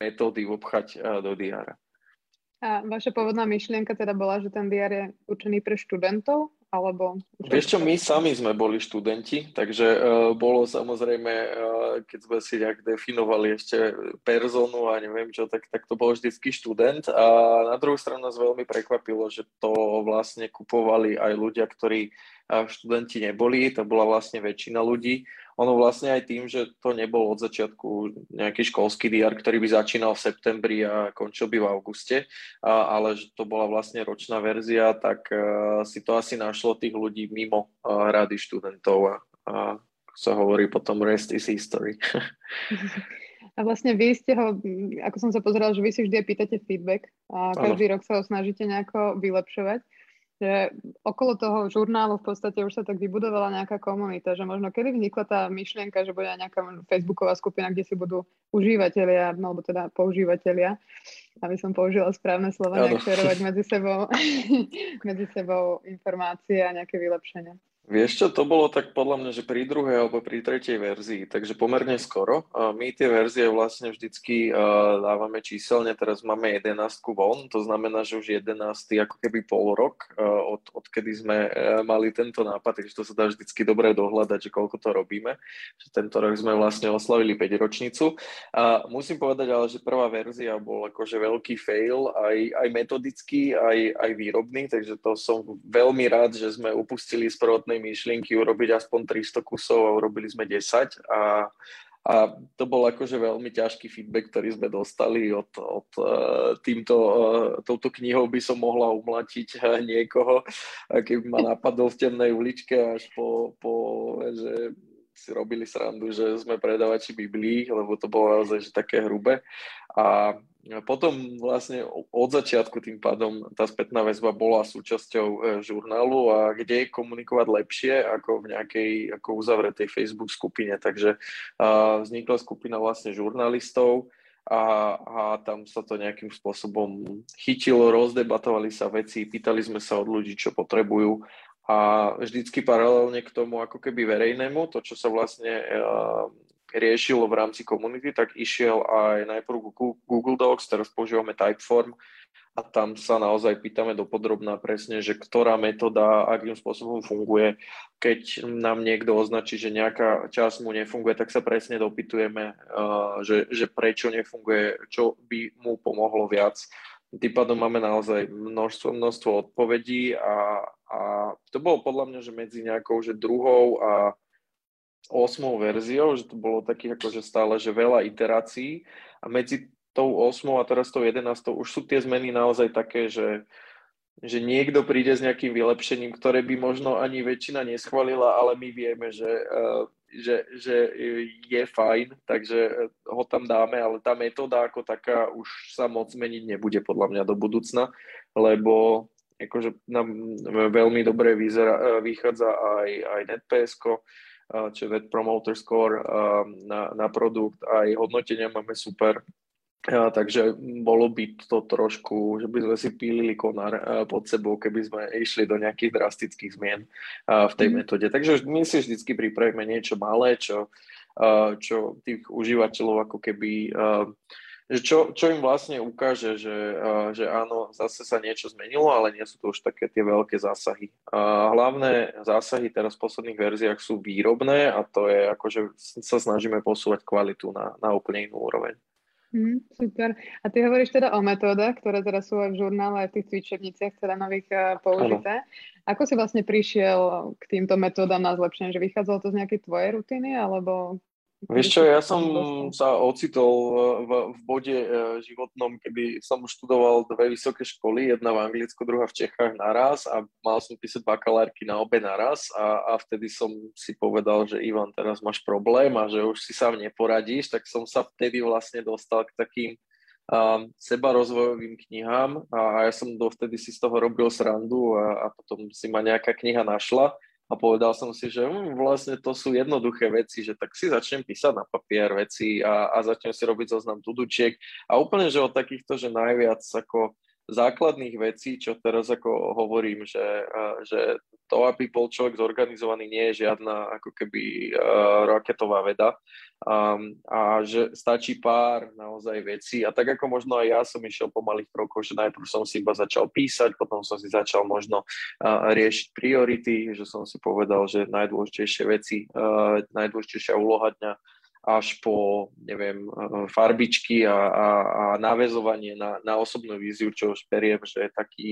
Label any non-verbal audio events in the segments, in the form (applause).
metódy obchať do diára. A vaša pôvodná myšlienka teda bola, že ten diár je určený pre študentov? Alebo... Vieš čo, my sami sme boli študenti, takže uh, bolo samozrejme, uh, keď sme si nejak definovali ešte personu a neviem čo, tak, tak to bol vždycky študent. A na druhú stranu nás veľmi prekvapilo, že to vlastne kupovali aj ľudia, ktorí uh, študenti neboli, to bola vlastne väčšina ľudí ono vlastne aj tým, že to nebol od začiatku nejaký školský diar, ktorý by začínal v septembri a končil by v auguste, a, ale že to bola vlastne ročná verzia, tak a, si to asi našlo tých ľudí mimo a, rady študentov a, a sa hovorí potom rest is history. (laughs) A vlastne vy ste ho, ako som sa pozerala, že vy si vždy pýtate feedback a každý ano. rok sa ho snažíte nejako vylepšovať že okolo toho žurnálu v podstate už sa tak vybudovala nejaká komunita, že možno kedy vznikla tá myšlienka, že bude nejaká facebooková skupina, kde si budú užívateľia, alebo teda používateľia, aby som použila správne slovo, nejak medzi sebou, (laughs) medzi sebou informácie a nejaké vylepšenia. Vieš čo, to bolo tak podľa mňa, že pri druhej alebo pri tretej verzii, takže pomerne skoro. My tie verzie vlastne vždycky dávame číselne, teraz máme 11 von, to znamená, že už 11 ako keby pol rok, od, odkedy sme e, mali tento nápad, takže to sa dá vždycky dobre dohľadať, že koľko to robíme. Že tento rok sme vlastne oslavili 5 ročnicu. A musím povedať ale, že prvá verzia bol akože veľký fail, aj, aj metodický, aj, aj výrobný, takže to som veľmi rád, že sme upustili z prvotnej samotnej myšlienky urobiť aspoň 300 kusov a urobili sme 10 a, a to bol akože veľmi ťažký feedback, ktorý sme dostali od, od e, týmto, e, touto knihou by som mohla umlatiť e, niekoho, keby ma napadol v temnej uličke až po, po že si robili srandu, že sme predavači Biblii, lebo to bolo naozaj že také hrubé. A potom vlastne od začiatku tým pádom tá spätná väzba bola súčasťou e, žurnálu a kde komunikovať lepšie ako v nejakej ako uzavretej Facebook skupine. Takže vznikla skupina vlastne žurnalistov a, a tam sa to nejakým spôsobom chytilo, rozdebatovali sa veci, pýtali sme sa od ľudí, čo potrebujú a vždycky paralelne k tomu ako keby verejnému, to, čo sa vlastne riešilo v rámci komunity, tak išiel aj najprv Google Docs, teraz používame Typeform a tam sa naozaj pýtame dopodrobná presne, že ktorá metóda akým spôsobom funguje. Keď nám niekto označí, že nejaká časť mu nefunguje, tak sa presne dopytujeme, že, že prečo nefunguje, čo by mu pomohlo viac. Tým pádom máme naozaj množstvo, množstvo odpovedí a, a to bolo podľa mňa, že medzi nejakou že druhou a 8 verziou, že to bolo takých akože stále, že veľa iterácií a medzi tou 8 a teraz tou 11 už sú tie zmeny naozaj také, že, že niekto príde s nejakým vylepšením, ktoré by možno ani väčšina neschválila, ale my vieme, že, uh, že, že je fajn, takže ho tam dáme, ale tá metóda ako taká už sa moc meniť nebude podľa mňa do budúcna, lebo akože nám veľmi dobre vyzerá, vychádza aj, aj NetPSko, čo je Net Promoter Score na, na produkt, aj hodnotenia máme super, takže bolo by to trošku, že by sme si pílili konár pod sebou, keby sme išli do nejakých drastických zmien v tej mm. metóde. Takže my si vždycky pripravíme niečo malé, čo, čo tých užívateľov ako keby a, že čo, čo im vlastne ukáže, že, že áno, zase sa niečo zmenilo, ale nie sú to už také tie veľké zásahy. A hlavné zásahy teraz v posledných verziách sú výrobné a to je ako, že sa snažíme posúvať kvalitu na, na úplne inú úroveň. Mm, super. A ty hovoríš teda o metódach, ktoré teraz sú aj v žurnále, aj v tých cvičebniciach, teda nových uh, použité. Ano. Ako si vlastne prišiel k týmto metódam na zlepšenie? Že vychádzalo to z nejakej tvojej rutiny, alebo Vieš čo, ja som sa ocitol v, v bode e, životnom, kedy som študoval dve vysoké školy, jedna v Anglicku, druhá v Čechách naraz a mal som písať bakalárky na obe naraz a, a vtedy som si povedal, že Ivan, teraz máš problém a že už si sám neporadíš, tak som sa vtedy vlastne dostal k takým um, sebarozvojovým knihám a, a ja som dovtedy si z toho robil srandu a, a potom si ma nejaká kniha našla a povedal som si, že hm, vlastne to sú jednoduché veci, že tak si začnem písať na papier veci a, a začnem si robiť zoznam tudučiek a úplne, že od takýchto, že najviac ako základných vecí, čo teraz ako hovorím, že, že to, aby bol človek zorganizovaný, nie je žiadna ako keby raketová veda. Um, a že stačí pár naozaj vecí. A tak ako možno aj ja som išiel po malých krokoch, že najprv som si iba začal písať, potom som si začal možno uh, riešiť priority, že som si povedal, že najdôležitejšie veci, uh, najdôležitejšia úloha dňa až po, neviem, eh, farbičky a, a, a navezovanie na, na osobnú víziu, čo už beriem, že je taký,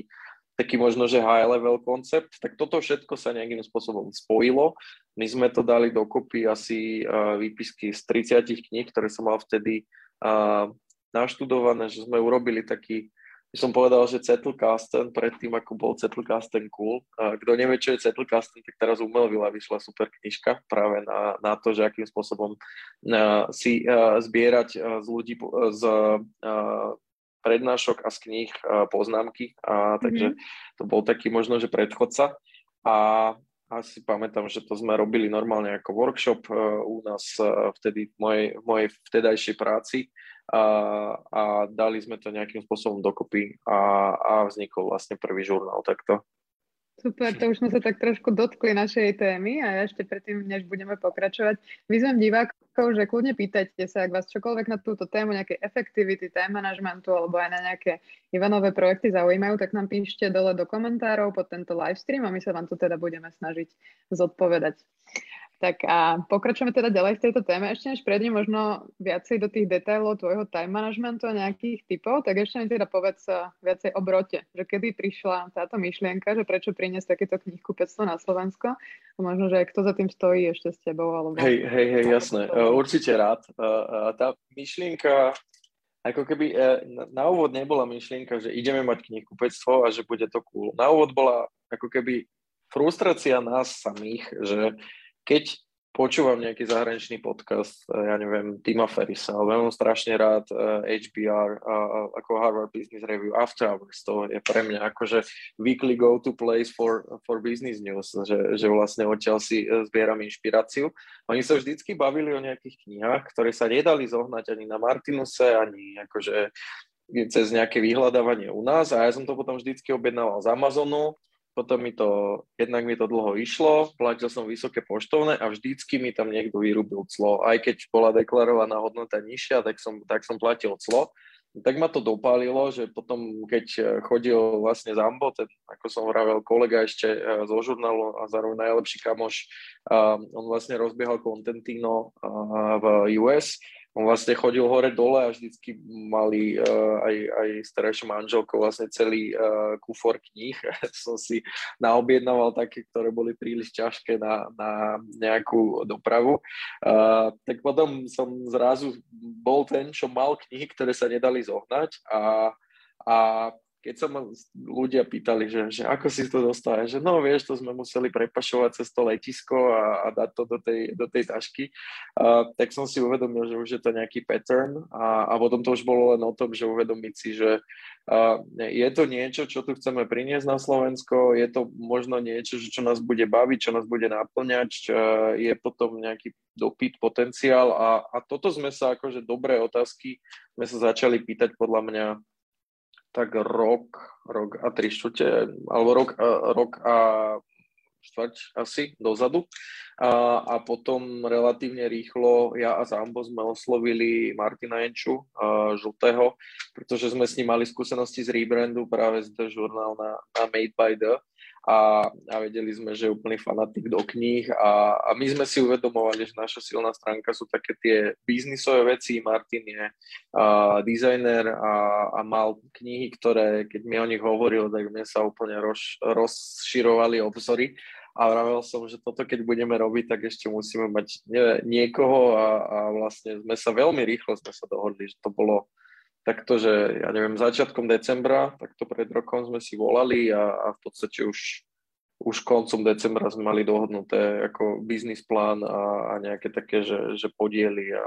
taký možno, že high level koncept, tak toto všetko sa nejakým spôsobom spojilo. My sme to dali dokopy asi uh, výpisky z 30 kníh, ktoré som mal vtedy uh, naštudované, že sme urobili taký som povedal, že Zettelkasten predtým, ako bol Zettelkasten cool. Kto nevie, čo je Zettelkasten, tak teraz u Melvilla vyšla super knižka práve na, na to, že akým spôsobom uh, si uh, zbierať uh, z ľudí z prednášok a z kníh poznámky. A, takže mm-hmm. to bol taký možno, že predchodca. A asi pamätám, že to sme robili normálne ako workshop u nás vtedy v mojej, v mojej vtedajšej práci a, a dali sme to nejakým spôsobom dokopy a, a vznikol vlastne prvý žurnál takto. Super, to už sme sa tak trošku dotkli našej témy a ešte predtým, než budeme pokračovať, vyzvem divákov, že kľudne pýtajte sa, ak vás čokoľvek na túto tému, nejaké efektivity, time managementu alebo aj na nejaké Ivanové projekty zaujímajú, tak nám píšte dole do komentárov pod tento livestream a my sa vám tu teda budeme snažiť zodpovedať. Tak a pokračujeme teda ďalej v tejto téme. Ešte než prejdem možno viacej do tých detailov tvojho time managementu a nejakých typov, tak ešte mi teda povedz viacej o brote. Že kedy prišla táto myšlienka, že prečo priniesť takéto knihkupectvo na Slovensko? A možno, že kto za tým stojí ešte s tebou? Alebo... Hej, hej, hej, jasné. E, určite rád. E, e, tá myšlienka ako keby na úvod nebola myšlienka, že ideme mať knihkupectvo a že bude to cool. Na úvod bola ako keby frustrácia nás samých, že keď počúvam nejaký zahraničný podcast, eh, ja neviem, Tima Ferrisa, ale mám strašne rád eh, HBR, ako Harvard Business Review, After Hours, to je pre mňa akože weekly go-to place for, for business news, že, že vlastne odtiaľ si uh, zbieram inšpiráciu. Oni sa vždycky bavili o nejakých knihách, ktoré sa nedali zohnať ani na Martinuse, ani akože cez nejaké vyhľadávanie u nás a ja som to potom vždycky objednával z Amazonu, potom mi to, jednak mi to dlho išlo, platil som vysoké poštovné a vždycky mi tam niekto vyrúbil clo. Aj keď bola deklarovaná hodnota nižšia, tak som, tak som platil clo. Tak ma to dopálilo, že potom, keď chodil vlastne Zambo, ten, ako som vravel, kolega ešte eh, zo žurnálu a zároveň najlepší kamoš, um, on vlastne rozbiehal Contentino v US, on vlastne chodil hore dole a vždycky mali uh, aj, aj s terajšou manželkou vlastne celý uh, kufor kníh. (laughs) som si naobjednával také, ktoré boli príliš ťažké na, na nejakú dopravu. Uh, tak potom som zrazu bol ten, čo mal knihy, ktoré sa nedali zohnať a, a keď sa ma ľudia pýtali, že, že ako si to dostal, že no vieš, to sme museli prepašovať cez to letisko a, a dať to do tej, do tej tašky, uh, tak som si uvedomil, že už je to nejaký pattern a, a potom to už bolo len o tom, že uvedomiť si, že uh, je to niečo, čo tu chceme priniesť na Slovensko, je to možno niečo, čo nás bude baviť, čo nás bude naplňať, uh, je potom nejaký dopyt, potenciál a, a toto sme sa akože dobré otázky sme sa začali pýtať podľa mňa tak rok, rok a tri štvrte, alebo rok, rok a štvrť asi dozadu. A, a potom relatívne rýchlo ja a Zambo sme oslovili Martina Enču, uh, žltého, pretože sme s ním mali skúsenosti z rebrandu práve z The Journal na, na Made by The a, a vedeli sme, že je úplný fanatik do kníh a, a my sme si uvedomovali, že naša silná stránka sú také tie biznisové veci. Martin je uh, dizajner a, a mal knihy, ktoré, keď mi o nich hovoril, tak mne sa úplne roz, rozširovali obzory a vravel som, že toto keď budeme robiť, tak ešte musíme mať nie, niekoho a, a vlastne sme sa veľmi rýchlo sme sa dohodli, že to bolo takto, že ja neviem, začiatkom decembra, takto pred rokom sme si volali a, a v podstate už, už koncom decembra sme mali dohodnuté ako biznis plán a, a nejaké také, že, že podiely a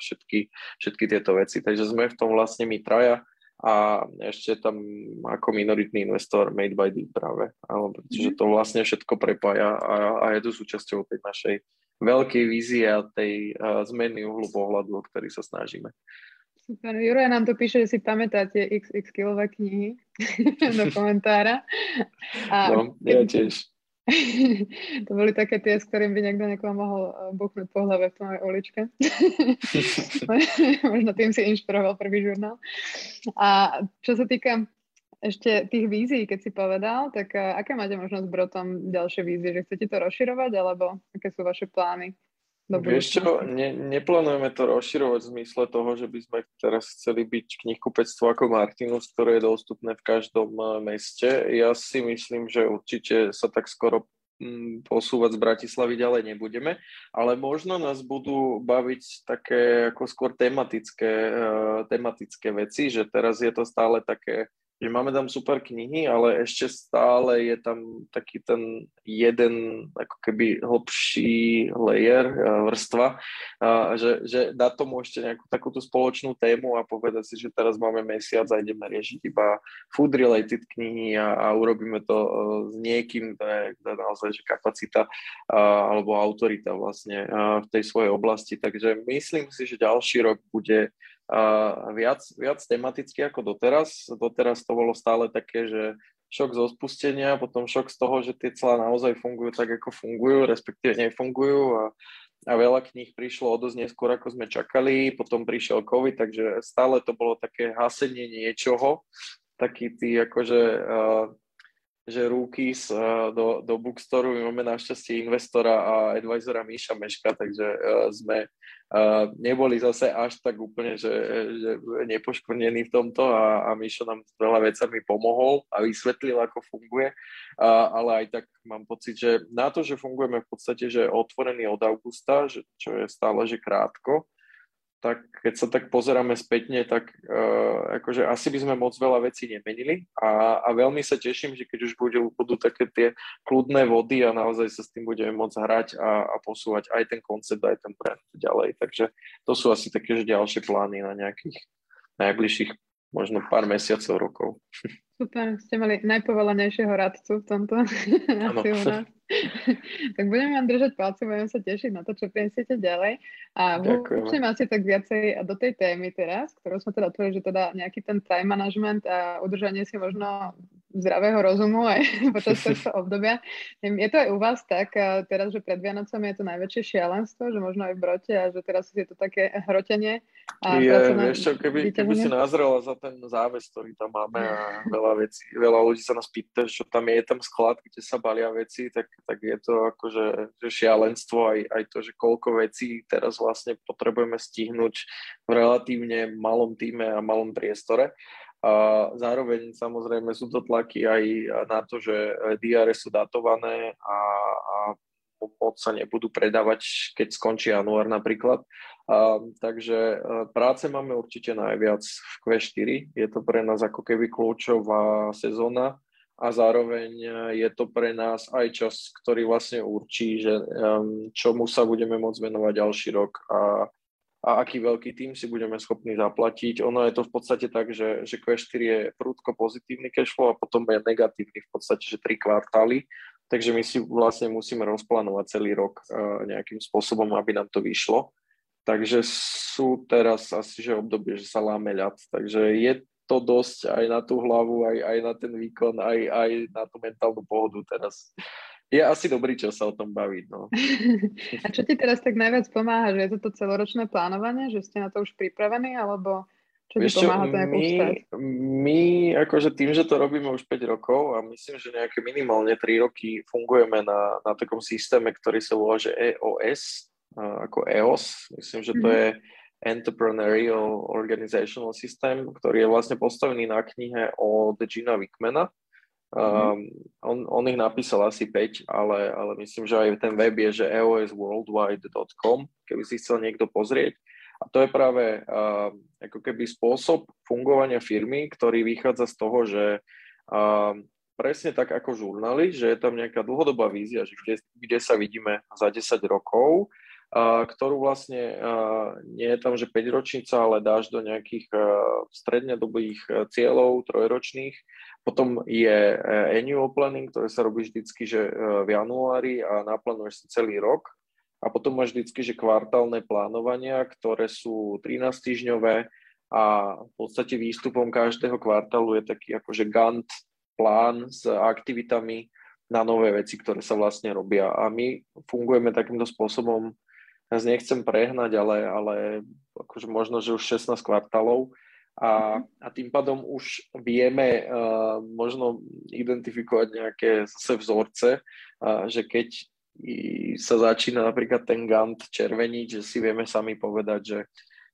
všetky, všetky tieto veci. Takže sme v tom vlastne my traja a ešte tam ako minoritný investor Made by Deep práve, ale pretože mhm. to vlastne všetko prepája a, a je to súčasťou tej našej veľkej vízie a tej uh, zmeny uhlu pohľadu, o ktorý sa snažíme. Super. Juraj nám to píše, že si pamätáte xx kilové knihy (laughs) do komentára. A no, ja tiež. (laughs) to boli také tie, s ktorým by niekto niekoho mohol eh, buchnúť po hlave v tom uličke. (laughs) Možno tým si inšpiroval prvý žurnál. A čo sa týka ešte tých vízií, keď si povedal, tak uh, aké máte možnosť brotom ďalšie vízie? Že chcete to rozširovať, alebo aké sú vaše plány? Do Vieš čo, ne, neplánujeme to rozširovať v zmysle toho, že by sme teraz chceli byť knihkupectvo ako Martinus, ktoré je dostupné v každom uh, meste. Ja si myslím, že určite sa tak skoro mm, posúvať z Bratislavy ďalej nebudeme, ale možno nás budú baviť také ako skôr tematické, uh, tematické veci, že teraz je to stále také že máme tam super knihy, ale ešte stále je tam taký ten jeden ako keby hlbší layer, eh, vrstva, že, že na to môžete nejakú takúto spoločnú tému a povedať si, že teraz máme mesiac a ideme riešiť iba food related knihy a, a urobíme to eh, s niekým, to je, naozaj že kapacita alebo autorita vlastne v tej svojej oblasti. Takže myslím si, že ďalší rok bude viac, viac tematicky ako doteraz. Doteraz to bolo stále také, že šok zo spustenia, potom šok z toho, že tie celá naozaj fungujú tak, ako fungujú, respektíve nefungujú. A, a veľa kníh prišlo o dosť neskôr, ako sme čakali, potom prišiel COVID, takže stále to bolo také hasenie niečoho, taký tý akože uh, že rookies uh, do, do bookstoru. My máme našťastie investora a advisora Míša Meška, takže uh, sme uh, neboli zase až tak úplne, že, že nepoškvrnení v tomto a, a Míšo nám s veľa vecami pomohol a vysvetlil, ako funguje. Uh, ale aj tak mám pocit, že na to, že fungujeme v podstate, že otvorený od augusta, že, čo je stále, že krátko, tak keď sa tak pozeráme spätne, tak uh, akože asi by sme moc veľa vecí nemenili a, a veľmi sa teším, že keď už budú, budú také tie kľudné vody a naozaj sa s tým budeme môcť hrať a, a posúvať aj ten koncept, aj ten brand ďalej. Takže to sú asi také, že ďalšie plány na nejakých najbližších možno pár mesiacov, rokov. Super, ste mali najpovolanejšieho radcu v tomto. (laughs) (laughs) tak budeme vám držať palce, budeme sa tešiť na to, čo prinesiete ďalej. A vôčne asi tak viacej do tej témy teraz, ktorú sme teda otvorili, že teda nejaký ten time management a udržanie si možno zdravého rozumu aj (laughs) počas (laughs) tohto obdobia. Je to aj u vás tak, teraz, že pred Vianocami je to najväčšie šialenstvo, že možno aj v brote a že teraz je to také hrotenie. A je, vieš čo, keby, keby si nazrela za ten záves, ktorý tam máme a veľa vecí, veľa ľudí sa nás pýta, čo tam je, je tam sklad, kde sa balia veci, tak, tak je to akože že šialenstvo aj, aj to, že koľko vecí teraz vlastne potrebujeme stihnúť v relatívne malom týme a malom priestore. A zároveň samozrejme sú to tlaky aj na to, že DRS sú datované a, a moc sa nebudú predávať, keď skončí január napríklad. A, takže práce máme určite najviac v Q4. Je to pre nás ako keby kľúčová sezóna a zároveň je to pre nás aj čas, ktorý vlastne určí, že um, čomu sa budeme môcť venovať ďalší rok a a aký veľký tým si budeme schopní zaplatiť. Ono je to v podstate tak, že, že Q4 je prúdko pozitívny cashflow a potom je negatívny v podstate, že tri kvartály. Takže my si vlastne musíme rozplánovať celý rok uh, nejakým spôsobom, aby nám to vyšlo. Takže sú teraz asi, že obdobie, že sa láme ľad. Takže je to dosť aj na tú hlavu, aj, aj na ten výkon, aj, aj na tú mentálnu pohodu teraz je asi dobrý čas sa o tom baviť. No. (laughs) A čo ti teraz tak najviac pomáha, že je toto celoročné plánovanie, že ste na to už pripravení, alebo čo ti pomáha to my, my, akože tým, že to robíme už 5 rokov a myslím, že nejaké minimálne 3 roky fungujeme na, na takom systéme, ktorý sa volá, že EOS, ako EOS. Myslím, že to mm-hmm. je Entrepreneurial Organizational System, ktorý je vlastne postavený na knihe od Gina Wickmana, Um, on, on ich napísal asi 5, ale, ale myslím, že aj ten web je, že eosworldwide.com, keby si chcel niekto pozrieť. A to je práve uh, ako keby spôsob fungovania firmy, ktorý vychádza z toho, že uh, presne tak ako žurnály, že je tam nejaká dlhodobá vízia, že kde, kde sa vidíme za 10 rokov, ktorú vlastne nie je tam, že 5 ročnica, ale dáš do nejakých uh, strednodobých cieľov, trojročných potom je e, annual planning, ktoré sa robí vždycky, že e, v januári a naplánuješ si celý rok. A potom máš vždycky, že kvartálne plánovania, ktoré sú 13 týždňové a v podstate výstupom každého kvartálu je taký akože Gantt plán s aktivitami na nové veci, ktoré sa vlastne robia. A my fungujeme takýmto spôsobom, ja nechcem prehnať, ale, ale akože možno, že už 16 kvartálov a, a tým pádom už vieme uh, možno identifikovať nejaké zase vzorce, uh, že keď sa začína napríklad ten Gantt červeniť, že si vieme sami povedať, že,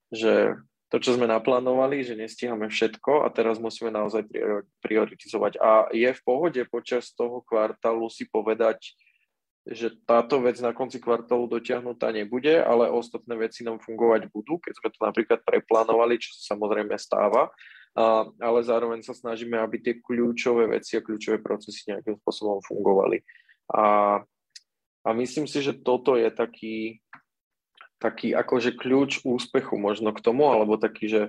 že to, čo sme naplánovali, že nestíhame všetko a teraz musíme naozaj prioritizovať. A je v pohode počas toho kvartálu si povedať, že táto vec na konci kvartálu dotiahnutá nebude, ale ostatné veci nám fungovať budú, keď sme to napríklad preplánovali, čo sa samozrejme stáva, a, ale zároveň sa snažíme, aby tie kľúčové veci a kľúčové procesy nejakým spôsobom fungovali. A, a myslím si, že toto je taký, taký akože kľúč úspechu možno k tomu, alebo taký, že,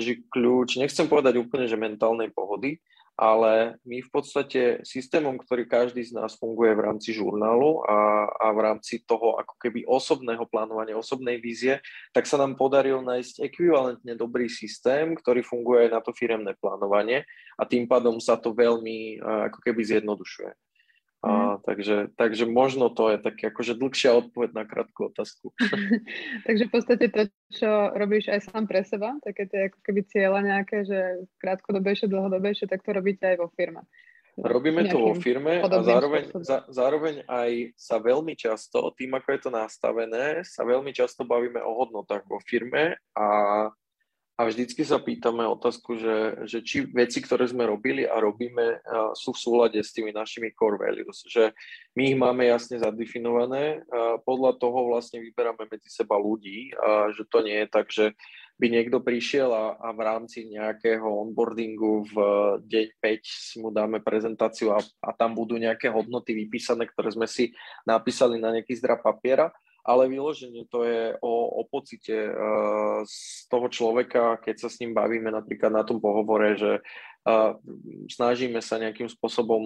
že kľúč, nechcem povedať úplne, že mentálnej pohody, ale my v podstate systémom, ktorý každý z nás funguje v rámci žurnálu a, a v rámci toho ako keby osobného plánovania, osobnej vízie, tak sa nám podarilo nájsť ekvivalentne dobrý systém, ktorý funguje na to firemné plánovanie a tým pádom sa to veľmi ako keby zjednodušuje. A, mm. takže, takže možno to je také akože dlhšia odpoveď na krátku otázku. (laughs) takže v podstate to, čo robíš aj sám pre seba, také tie ako keby cieľa nejaké, že krátkodobejšie, dlhodobejšie, tak to robíte aj vo firme. Robíme to vo firme a zároveň, za, zároveň aj sa veľmi často, tým ako je to nastavené, sa veľmi často bavíme o hodnotách vo firme a a vždycky sa pýtame otázku, že, že či veci, ktoré sme robili a robíme, sú v súlade s tými našimi core values, že my ich máme jasne zadefinované, podľa toho vlastne vyberáme medzi seba ľudí, a že to nie je tak, že by niekto prišiel a, a v rámci nejakého onboardingu v deň 5 si mu dáme prezentáciu a, a tam budú nejaké hodnoty vypísané, ktoré sme si napísali na nejaký zdrab papiera ale vyloženie to je o, o pocite uh, z toho človeka, keď sa s ním bavíme napríklad na tom pohovore, že uh, snažíme sa nejakým spôsobom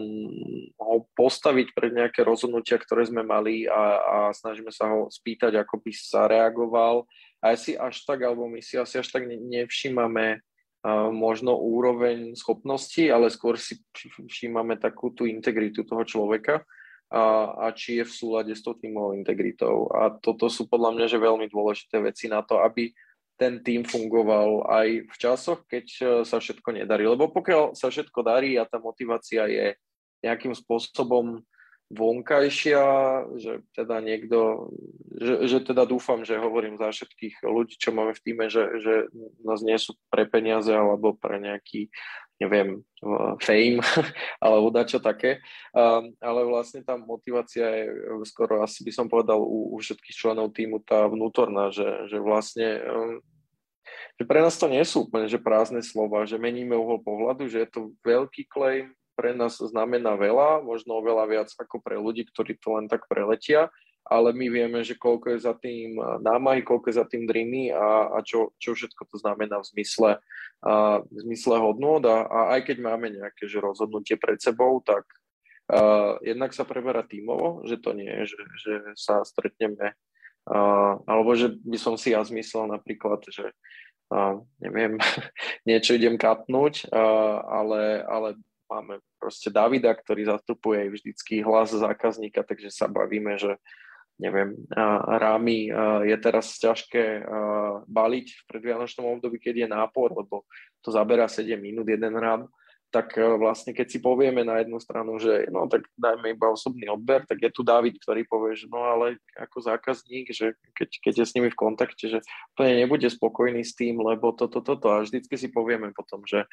ho postaviť pred nejaké rozhodnutia, ktoré sme mali a, a snažíme sa ho spýtať, ako by sa reagoval. A si až tak, alebo my si asi až tak nevšímame uh, možno úroveň schopnosti, ale skôr si všímame takú tú integritu toho človeka a, a či je v súlade s tou tímovou integritou. A toto sú podľa mňa že veľmi dôležité veci na to, aby ten tým fungoval aj v časoch, keď e, sa všetko nedarí. Lebo pokiaľ sa všetko darí a tá motivácia je nejakým spôsobom vonkajšia, že teda niekto, že, že teda dúfam, že hovorím za všetkých ľudí, čo máme v týme, že, že nás nie sú pre peniaze alebo pre nejaký neviem, fame (laughs) alebo dačo také, um, ale vlastne tá motivácia je skoro asi by som povedal u, u všetkých členov týmu tá vnútorná, že, že vlastne um, že pre nás to nie sú úplne že prázdne slova, že meníme uhol pohľadu, že je to veľký claim, pre nás znamená veľa, možno oveľa viac ako pre ľudí, ktorí to len tak preletia ale my vieme, že koľko je za tým eh, námahy, koľko je za tým driny a, a čo, čo všetko to znamená v zmysle, a, v zmysle hodnot a, a aj keď máme nejaké že rozhodnutie pred sebou, tak a, jednak sa preberá tímovo, že to nie je, že, že sa stretneme a, alebo že by som si ja zmyslel napríklad, že a, neviem, (laughs) niečo idem katnúť, a, ale, ale máme proste Davida, ktorý zastupuje vždycky hlas zákazníka, takže sa bavíme, že neviem, rámy je teraz ťažké baliť v predvianočnom období, keď je nápor, lebo to zaberá 7 minút jeden rám, tak vlastne keď si povieme na jednu stranu, že no tak dajme iba osobný odber, tak je tu David, ktorý povie, že no ale ako zákazník, že keď, keď je s nimi v kontakte, že úplne nebude spokojný s tým, lebo toto, toto, to a vždycky si povieme potom, že,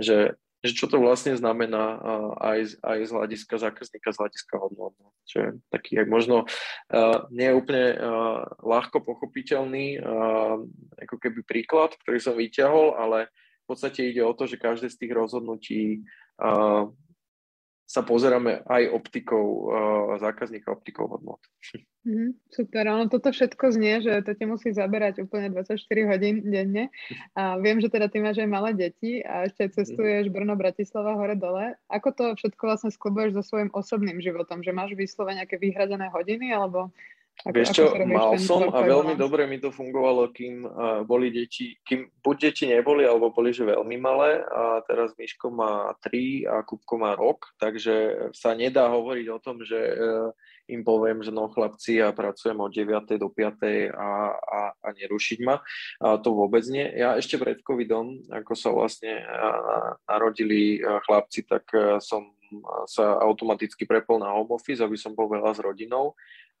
že že čo to vlastne znamená aj, aj z hľadiska zákazníka, z hľadiska hodnot. No. Čiže taký aj možno uh, nie je úplne uh, ľahko pochopiteľný uh, ako keby príklad, ktorý som vyťahol, ale v podstate ide o to, že každé z tých rozhodnutí uh, sa pozeráme aj optikou uh, zákazníka, optikou hodnot. Mm, super, ono toto všetko znie, že to ti musí zaberať úplne 24 hodín denne. A viem, že teda ty máš aj malé deti a ešte cestuješ Brno, Bratislava, hore, dole. Ako to všetko vlastne sklubuješ so svojím osobným životom? Že máš vyslovene nejaké vyhradené hodiny alebo Ako, Vieš čo, mal som a veľmi dobre mi to fungovalo, kým uh, boli deti, kým buď deti neboli, alebo boli, že veľmi malé a teraz Miško má 3 a Kupko má rok, takže sa nedá hovoriť o tom, že uh, im poviem, že no chlapci, ja pracujem od 9. do 5. a, a, a nerušiť ma. A to vôbec nie. Ja ešte pred covidom, ako sa vlastne narodili chlapci, tak som sa automaticky prepol na home office, aby som bol veľa s rodinou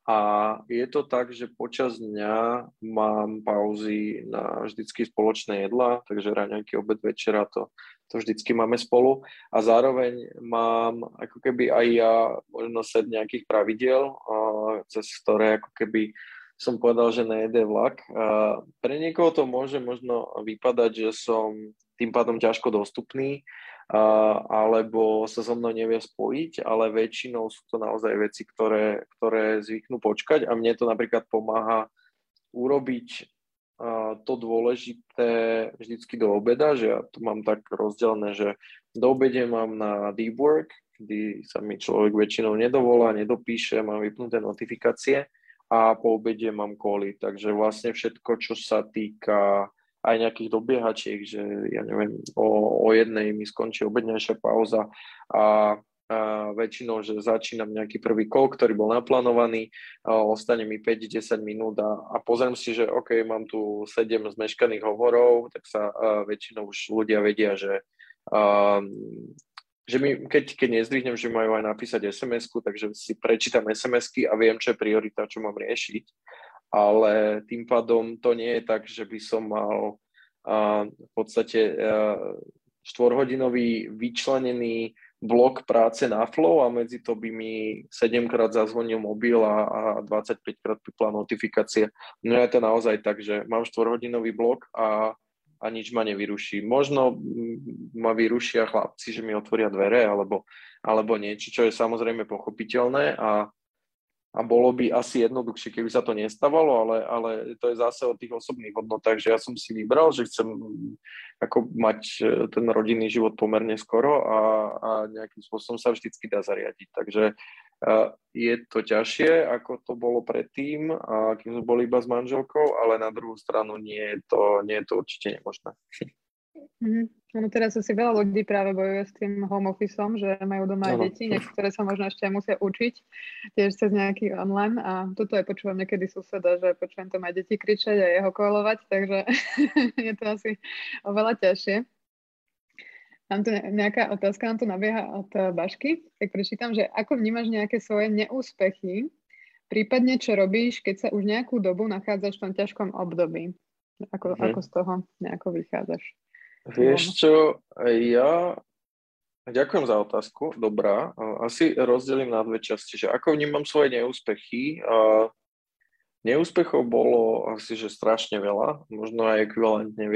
a je to tak, že počas dňa mám pauzy na vždycky spoločné jedla, takže raňajky, obed, večera, to, to vždycky máme spolu. A zároveň mám ako keby aj ja možno set nejakých pravidel, cez ktoré ako keby som povedal, že nejde vlak. Pre niekoho to môže možno vypadať, že som tým pádom ťažko dostupný, alebo sa so mnou nevie spojiť, ale väčšinou sú to naozaj veci, ktoré, ktoré zvyknú počkať a mne to napríklad pomáha urobiť to dôležité vždycky do obeda, že ja to mám tak rozdelené, že do obede mám na deep work, kdy sa mi človek väčšinou nedovolá, nedopíše, mám vypnuté notifikácie a po obede mám koly. Takže vlastne všetko, čo sa týka aj nejakých dobiehačiek, že ja neviem, o, o jednej mi skončí obednejšia pauza a, a väčšinou, že začínam nejaký prvý kol, ktorý bol naplánovaný, ostane mi 5-10 minút a, a pozriem si, že OK, mám tu 7 zmeškaných hovorov, tak sa väčšinou už ľudia vedia, že a, že mi, keď, keď nezdvihnem, že majú aj napísať SMS-ku, takže si prečítam SMS-ky a viem, čo je priorita, čo mám riešiť ale tým pádom to nie je tak, že by som mal a, v podstate štvorhodinový vyčlenený blok práce na flow a medzi to by mi 7 krát zazvonil mobil a, a 25 krát pipla notifikácie. No je to naozaj tak, že mám štvorhodinový blok a, a nič ma nevyruší. Možno ma vyrušia chlapci, že mi otvoria dvere alebo, alebo niečo, čo je samozrejme pochopiteľné a a bolo by asi jednoduchšie, keby sa to nestávalo, ale, ale to je zase o tých osobných hodnotách, že ja som si vybral, že chcem ako mať e, ten rodinný život pomerne skoro a, a nejakým spôsobom sa vždycky dá zariadiť. Takže uh, je to ťažšie, ako to bolo predtým, a kým sme boli iba s manželkou, ale na druhú stranu nie je to, nie je to určite nemožné. Mm-hmm. No teraz asi veľa ľudí práve bojuje s tým home officeom, že majú doma aj deti, niektoré sa možno ešte aj musia učiť tiež cez nejaký online a toto aj počúvam niekedy suseda, že počujem to aj deti kričať a jeho kolovať, takže (laughs) je to asi oveľa ťažšie. Mám tu nejaká otázka, nám tu nabieha od Bašky, tak prečítam, že ako vnímaš nejaké svoje neúspechy, prípadne čo robíš, keď sa už nejakú dobu nachádzaš v tom ťažkom období? Ako, hmm. ako z toho nejako vychádzaš? Vieš čo, ja ďakujem za otázku, dobrá. Asi rozdelím na dve časti, že ako vnímam svoje neúspechy. Neúspechov bolo asi, že strašne veľa, možno aj ekvivalentne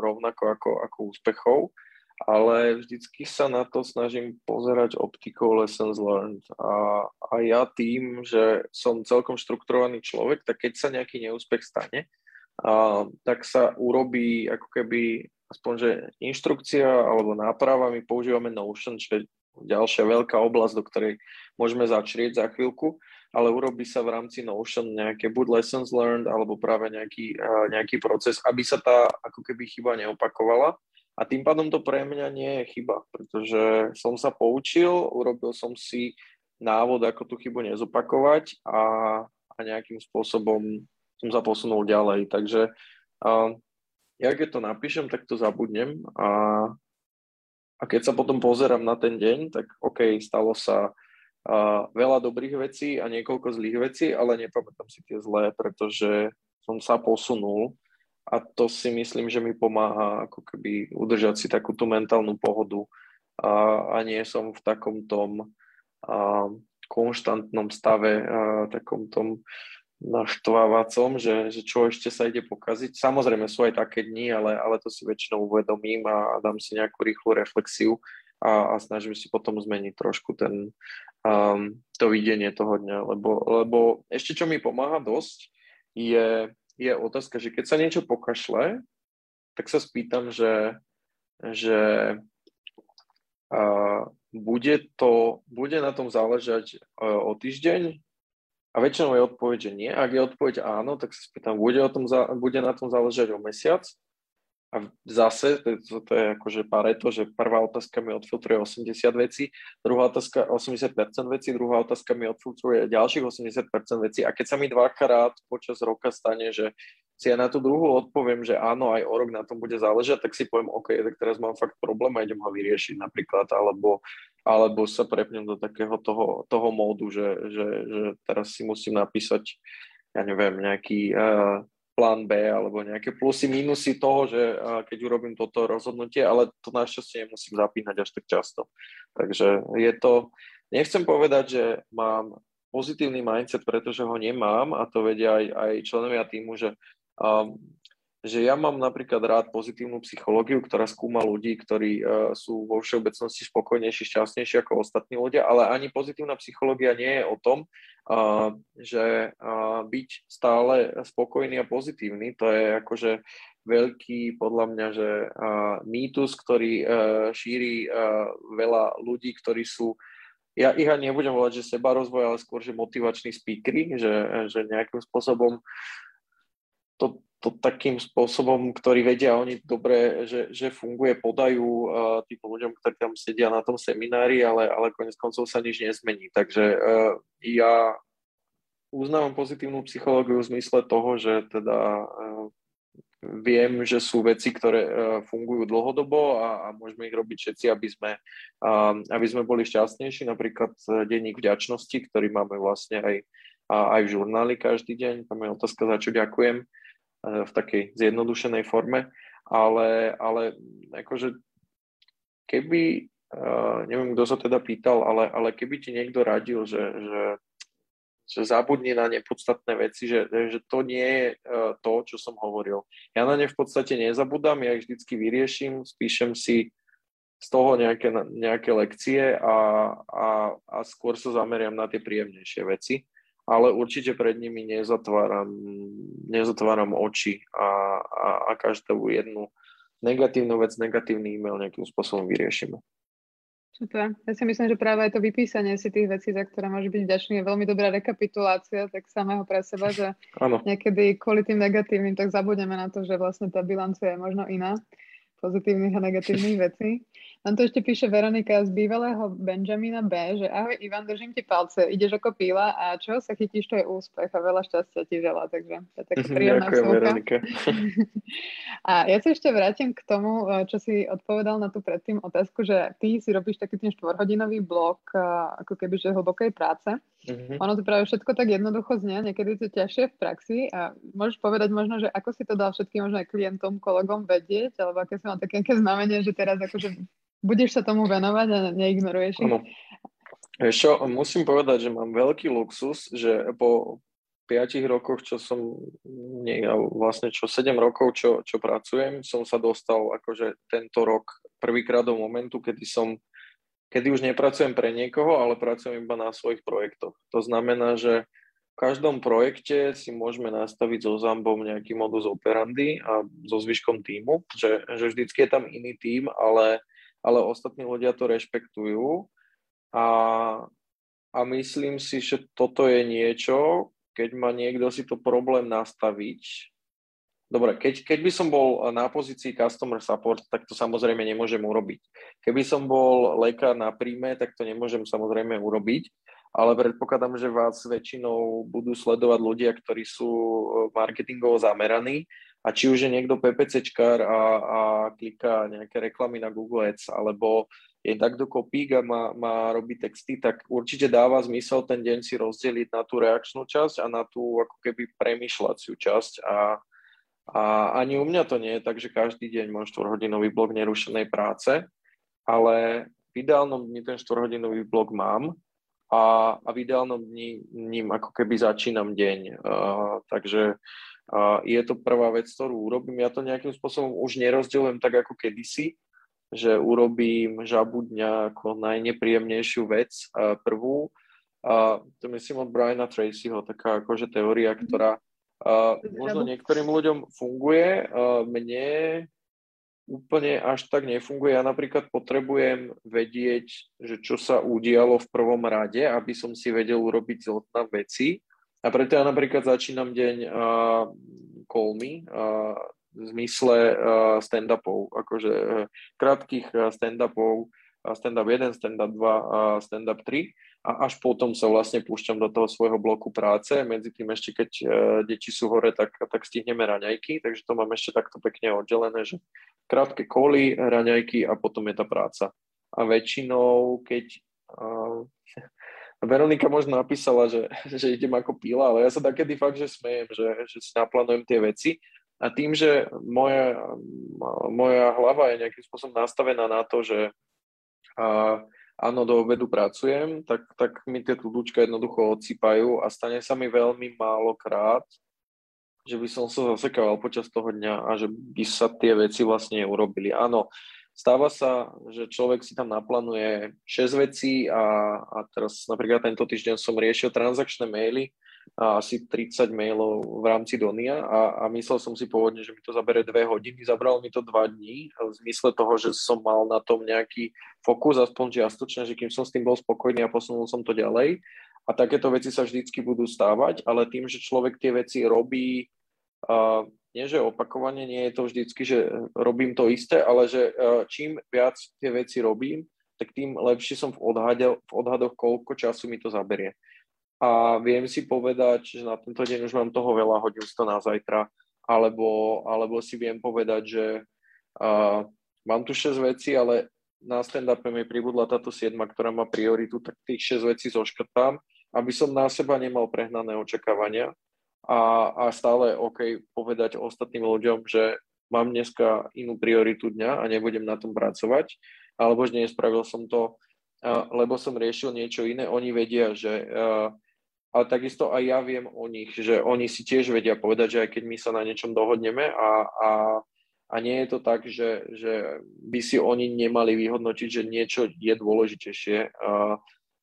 rovnako ako, ako úspechov, ale vždycky sa na to snažím pozerať optikou lessons learned. A, a ja tým, že som celkom štrukturovaný človek, tak keď sa nejaký neúspech stane, a, tak sa urobí ako keby aspoň, že inštrukcia alebo náprava, my používame Notion, čo je ďalšia veľká oblasť, do ktorej môžeme začrieť za chvíľku, ale urobí sa v rámci Notion nejaké buď lessons learned, alebo práve nejaký, nejaký proces, aby sa tá ako keby chyba neopakovala. A tým pádom to pre mňa nie je chyba, pretože som sa poučil, urobil som si návod, ako tú chybu nezopakovať a, a nejakým spôsobom som sa posunul ďalej. Takže uh, ja keď to napíšem, tak to zabudnem a, a keď sa potom pozerám na ten deň, tak OK, stalo sa a, veľa dobrých vecí a niekoľko zlých vecí, ale nepamätám si tie zlé, pretože som sa posunul a to si myslím, že mi pomáha ako keby udržať si takú tú mentálnu pohodu a, a nie som v takom tom a, konštantnom stave, a, takom tom naštvávacom, že, že čo ešte sa ide pokaziť. Samozrejme sú aj také dni, ale, ale to si väčšinou uvedomím a, dám si nejakú rýchlu reflexiu a, a snažím si potom zmeniť trošku ten, um, to videnie toho dňa, lebo, lebo ešte čo mi pomáha dosť je, je otázka, že keď sa niečo pokašle, tak sa spýtam, že, že uh, bude, to, bude na tom záležať uh, o týždeň, A väčšinou je odpoveď, že nie. Ak je odpoveď áno, tak sa spýtam, bude, o tom, bude na tom záležať o mesiac? A zase, to, to, je akože pareto, že prvá otázka mi odfiltruje 80 vecí, druhá otázka 80% vecí, druhá otázka mi odfiltruje ďalších 80% vecí. A keď sa mi dvakrát počas roka stane, že si ja na tú druhú odpoviem, že áno, aj o rok na tom bude záležať, tak si poviem, OK, tak teraz mám fakt problém a idem ho vyriešiť napríklad, alebo, alebo sa prepnem do takého toho, toho módu, že, že, že teraz si musím napísať, ja neviem, nejaký uh, plán B alebo nejaké plusy, minusy toho, že keď urobím toto rozhodnutie, ale to našťastie nemusím zapínať až tak často. Takže je to, nechcem povedať, že mám pozitívny mindset, pretože ho nemám a to vedia aj, aj členovia týmu, že um, že ja mám napríklad rád pozitívnu psychológiu, ktorá skúma ľudí, ktorí uh, sú vo všeobecnosti spokojnejší, šťastnejší ako ostatní ľudia, ale ani pozitívna psychológia nie je o tom, uh, že uh, byť stále spokojný a pozitívny, to je akože veľký, podľa mňa, že mýtus, ktorý šíri veľa ľudí, ktorí sú ja ich ani nebudem volať, že seba rozvoj, ale skôr, že motivační speakery, že, že nejakým spôsobom to, to takým spôsobom, ktorý vedia oni dobre, že, že funguje, podajú uh, tým ľuďom, ktorí tam sedia na tom seminári, ale, ale konec koncov sa nič nezmení. Takže uh, ja uznávam pozitívnu psychológiu v zmysle toho, že teda uh, viem, že sú veci, ktoré uh, fungujú dlhodobo a, a môžeme ich robiť všetci, aby sme, uh, aby sme boli šťastnejší. Napríklad denník vďačnosti, ktorý máme vlastne aj, aj v žurnáli každý deň. Tam je otázka, za čo ďakujem v takej zjednodušenej forme, ale, ale akože keby, uh, neviem, kto sa teda pýtal, ale, ale keby ti niekto radil, že, že, že zabudni na nepodstatné veci, že, že to nie je uh, to, čo som hovoril. Ja na ne v podstate nezabudám, ja ich vždycky vyrieším, spíšem si z toho nejaké, nejaké lekcie a, a, a skôr sa zameriam na tie príjemnejšie veci ale určite pred nimi nezatváram, nezatváram oči a, a, a každú jednu negatívnu vec, negatívny e-mail nejakým spôsobom vyriešime. Super. Ja si myslím, že práve aj to vypísanie si tých vecí, za ktoré môže byť vďačný, je veľmi dobrá rekapitulácia tak samého pre seba, že ano. niekedy kvôli tým negatívnym tak zabudneme na to, že vlastne tá bilancia je možno iná pozitívnych a negatívnych (laughs) vecí. Nám to ešte píše Veronika z bývalého Benjamina B, že ahoj Ivan, držím ti palce, ideš ako píla a čo sa chytíš, to je úspech a veľa šťastia ti želá, takže to je taká príjemná Veronika. (laughs) a ja sa ešte vrátim k tomu, eh, čo si odpovedal na tú predtým otázku, že ty si robíš taký ten štvorhodinový blok eh, ako keby že hlbokej práce. Mm-hmm. Ono to práve všetko tak jednoducho znie, niekedy je to ťažšie v praxi a môžeš povedať možno, že ako si to dal všetkým možno aj klientom, kolegom vedieť, alebo aké si mal také znamenie, že teraz akože budeš sa tomu venovať a neignoruješ ich? Čo, musím povedať, že mám veľký luxus, že po 5 rokoch, čo som, nie, vlastne čo 7 rokov, čo, čo pracujem, som sa dostal akože tento rok prvýkrát do momentu, kedy som, kedy už nepracujem pre niekoho, ale pracujem iba na svojich projektoch. To znamená, že v každom projekte si môžeme nastaviť so Zambom nejaký modus operandi a so zvyškom týmu, že, že vždycky je tam iný tým, ale ale ostatní ľudia to rešpektujú a, a myslím si, že toto je niečo, keď má niekto si to problém nastaviť. Dobre, keď, keď by som bol na pozícii customer support, tak to samozrejme nemôžem urobiť. Keby som bol lekár na príjme, tak to nemôžem samozrejme urobiť, ale predpokladám, že vás väčšinou budú sledovať ľudia, ktorí sú marketingovo zameraní a či už je niekto PPCčkár a, a kliká nejaké reklamy na Google Ads, alebo je takto kopík a má, má robiť texty, tak určite dáva zmysel ten deň si rozdeliť na tú reakčnú časť a na tú ako keby premyšľaciu časť. A, a ani u mňa to nie je tak, že každý deň mám 4-hodinový blok nerušenej práce, ale v ideálnom dni ten 4-hodinový blok mám a, a v ideálnom dni ním ako keby začínam deň. Uh, takže a je to prvá vec, ktorú urobím. Ja to nejakým spôsobom už nerozdelujem tak ako kedysi, že urobím žabu dňa ako najnepríjemnejšiu vec a prvú. A to myslím od Briana Tracyho, taká akože teória, ktorá možno niektorým ľuďom funguje, a mne úplne až tak nefunguje. Ja napríklad potrebujem vedieť, že čo sa udialo v prvom rade, aby som si vedel urobiť zoznam veci. A preto ja napríklad začínam deň uh, call me, uh, v zmysle uh, stand-upov, akože uh, krátkých uh, stand-upov, uh, stand-up 1, stand-up 2, uh, stand-up 3 a až potom sa vlastne púšťam do toho svojho bloku práce. Medzi tým ešte, keď uh, deti sú hore, tak, tak stihneme raňajky, takže to mám ešte takto pekne oddelené, že krátke koly, raňajky a potom je tá práca. A väčšinou, keď uh, Veronika možno napísala, že, že idem ako píla, ale ja sa takedy fakt, že smejem, že, že si naplánujem tie veci. A tým, že moja, moja hlava je nejakým spôsobom nastavená na to, že a, áno, do obedu pracujem, tak, tak mi tie tudúčka jednoducho odsýpajú a stane sa mi veľmi málo krát, že by som sa zasekával počas toho dňa a že by sa tie veci vlastne urobili. Áno, Stáva sa, že človek si tam naplánuje 6 vecí a, a teraz napríklad tento týždeň som riešil transakčné maily, a asi 30 mailov v rámci Donia a, a myslel som si pôvodne, že mi to zabere 2 hodiny, zabralo mi to 2 dní v zmysle toho, že som mal na tom nejaký fokus, aspoň čiastočne, že kým som s tým bol spokojný a posunul som to ďalej. A takéto veci sa vždycky budú stávať, ale tým, že človek tie veci robí uh, nie že opakovane, nie je to vždycky, že robím to isté, ale že čím viac tie veci robím, tak tým lepšie som v, odhade, v odhadoch, koľko času mi to zaberie. A viem si povedať, že na tento deň už mám toho veľa, hodím si to na zajtra, alebo, alebo si viem povedať, že uh, mám tu 6 vecí, ale na stand-upe mi pribudla táto 7, ktorá má prioritu, tak tých 6 vecí zoškrtám, aby som na seba nemal prehnané očakávania a, a stále OK povedať ostatným ľuďom, že mám dneska inú prioritu dňa a nebudem na tom pracovať, alebo že nespravil som to, lebo som riešil niečo iné. Oni vedia, že ale takisto aj ja viem o nich, že oni si tiež vedia povedať, že aj keď my sa na niečom dohodneme a, a, a nie je to tak, že, že by si oni nemali vyhodnotiť, že niečo je dôležitejšie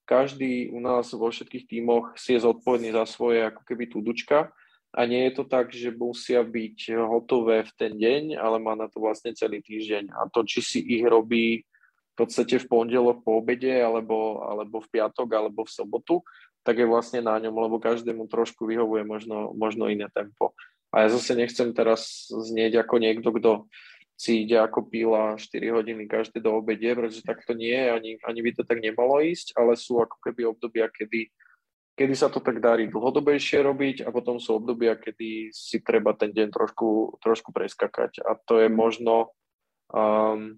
každý u nás vo všetkých tímoch si je zodpovedný za svoje ako keby tudučka a nie je to tak, že musia byť hotové v ten deň, ale má na to vlastne celý týždeň. A to, či si ich robí podstate v pondelok po obede, alebo, alebo v piatok, alebo v sobotu, tak je vlastne na ňom, lebo každému trošku vyhovuje možno, možno iné tempo. A ja zase nechcem teraz znieť ako niekto, kto si ide ako píla 4 hodiny každé do obede, pretože tak to nie je, ani, ani by to tak nemalo ísť, ale sú ako keby obdobia, kedy, kedy sa to tak darí dlhodobejšie robiť a potom sú obdobia, kedy si treba ten deň trošku, trošku preskakať. A to je možno, um,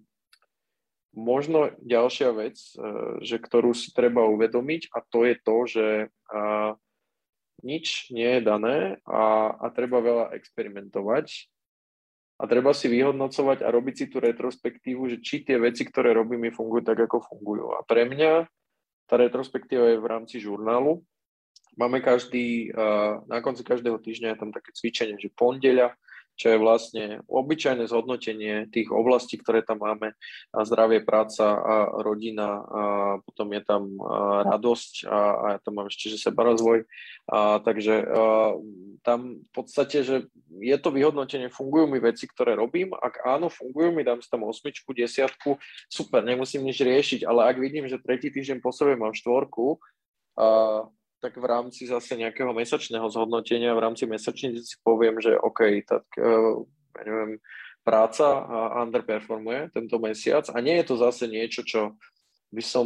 možno ďalšia vec, uh, že ktorú si treba uvedomiť a to je to, že uh, nič nie je dané a, a treba veľa experimentovať a treba si vyhodnocovať a robiť si tú retrospektívu, že či tie veci, ktoré robíme, fungujú tak, ako fungujú. A pre mňa tá retrospektíva je v rámci žurnálu. Máme každý, na konci každého týždňa je tam také cvičenie, že pondeľa čo je vlastne obyčajné zhodnotenie tých oblastí, ktoré tam máme, a zdravie, práca a rodina, a potom je tam radosť a, a ja tam mám ešte, že sebarozvoj. A, takže a, tam v podstate, že je to vyhodnotenie, fungujú mi veci, ktoré robím, ak áno, fungujú mi, dám si tam osmičku, desiatku, super, nemusím nič riešiť, ale ak vidím, že tretí týždeň po sebe mám štvorku, a, tak v rámci zase nejakého mesačného zhodnotenia, v rámci mesačnice si poviem, že OK, tak uh, ja neviem, práca underperformuje tento mesiac a nie je to zase niečo, čo by som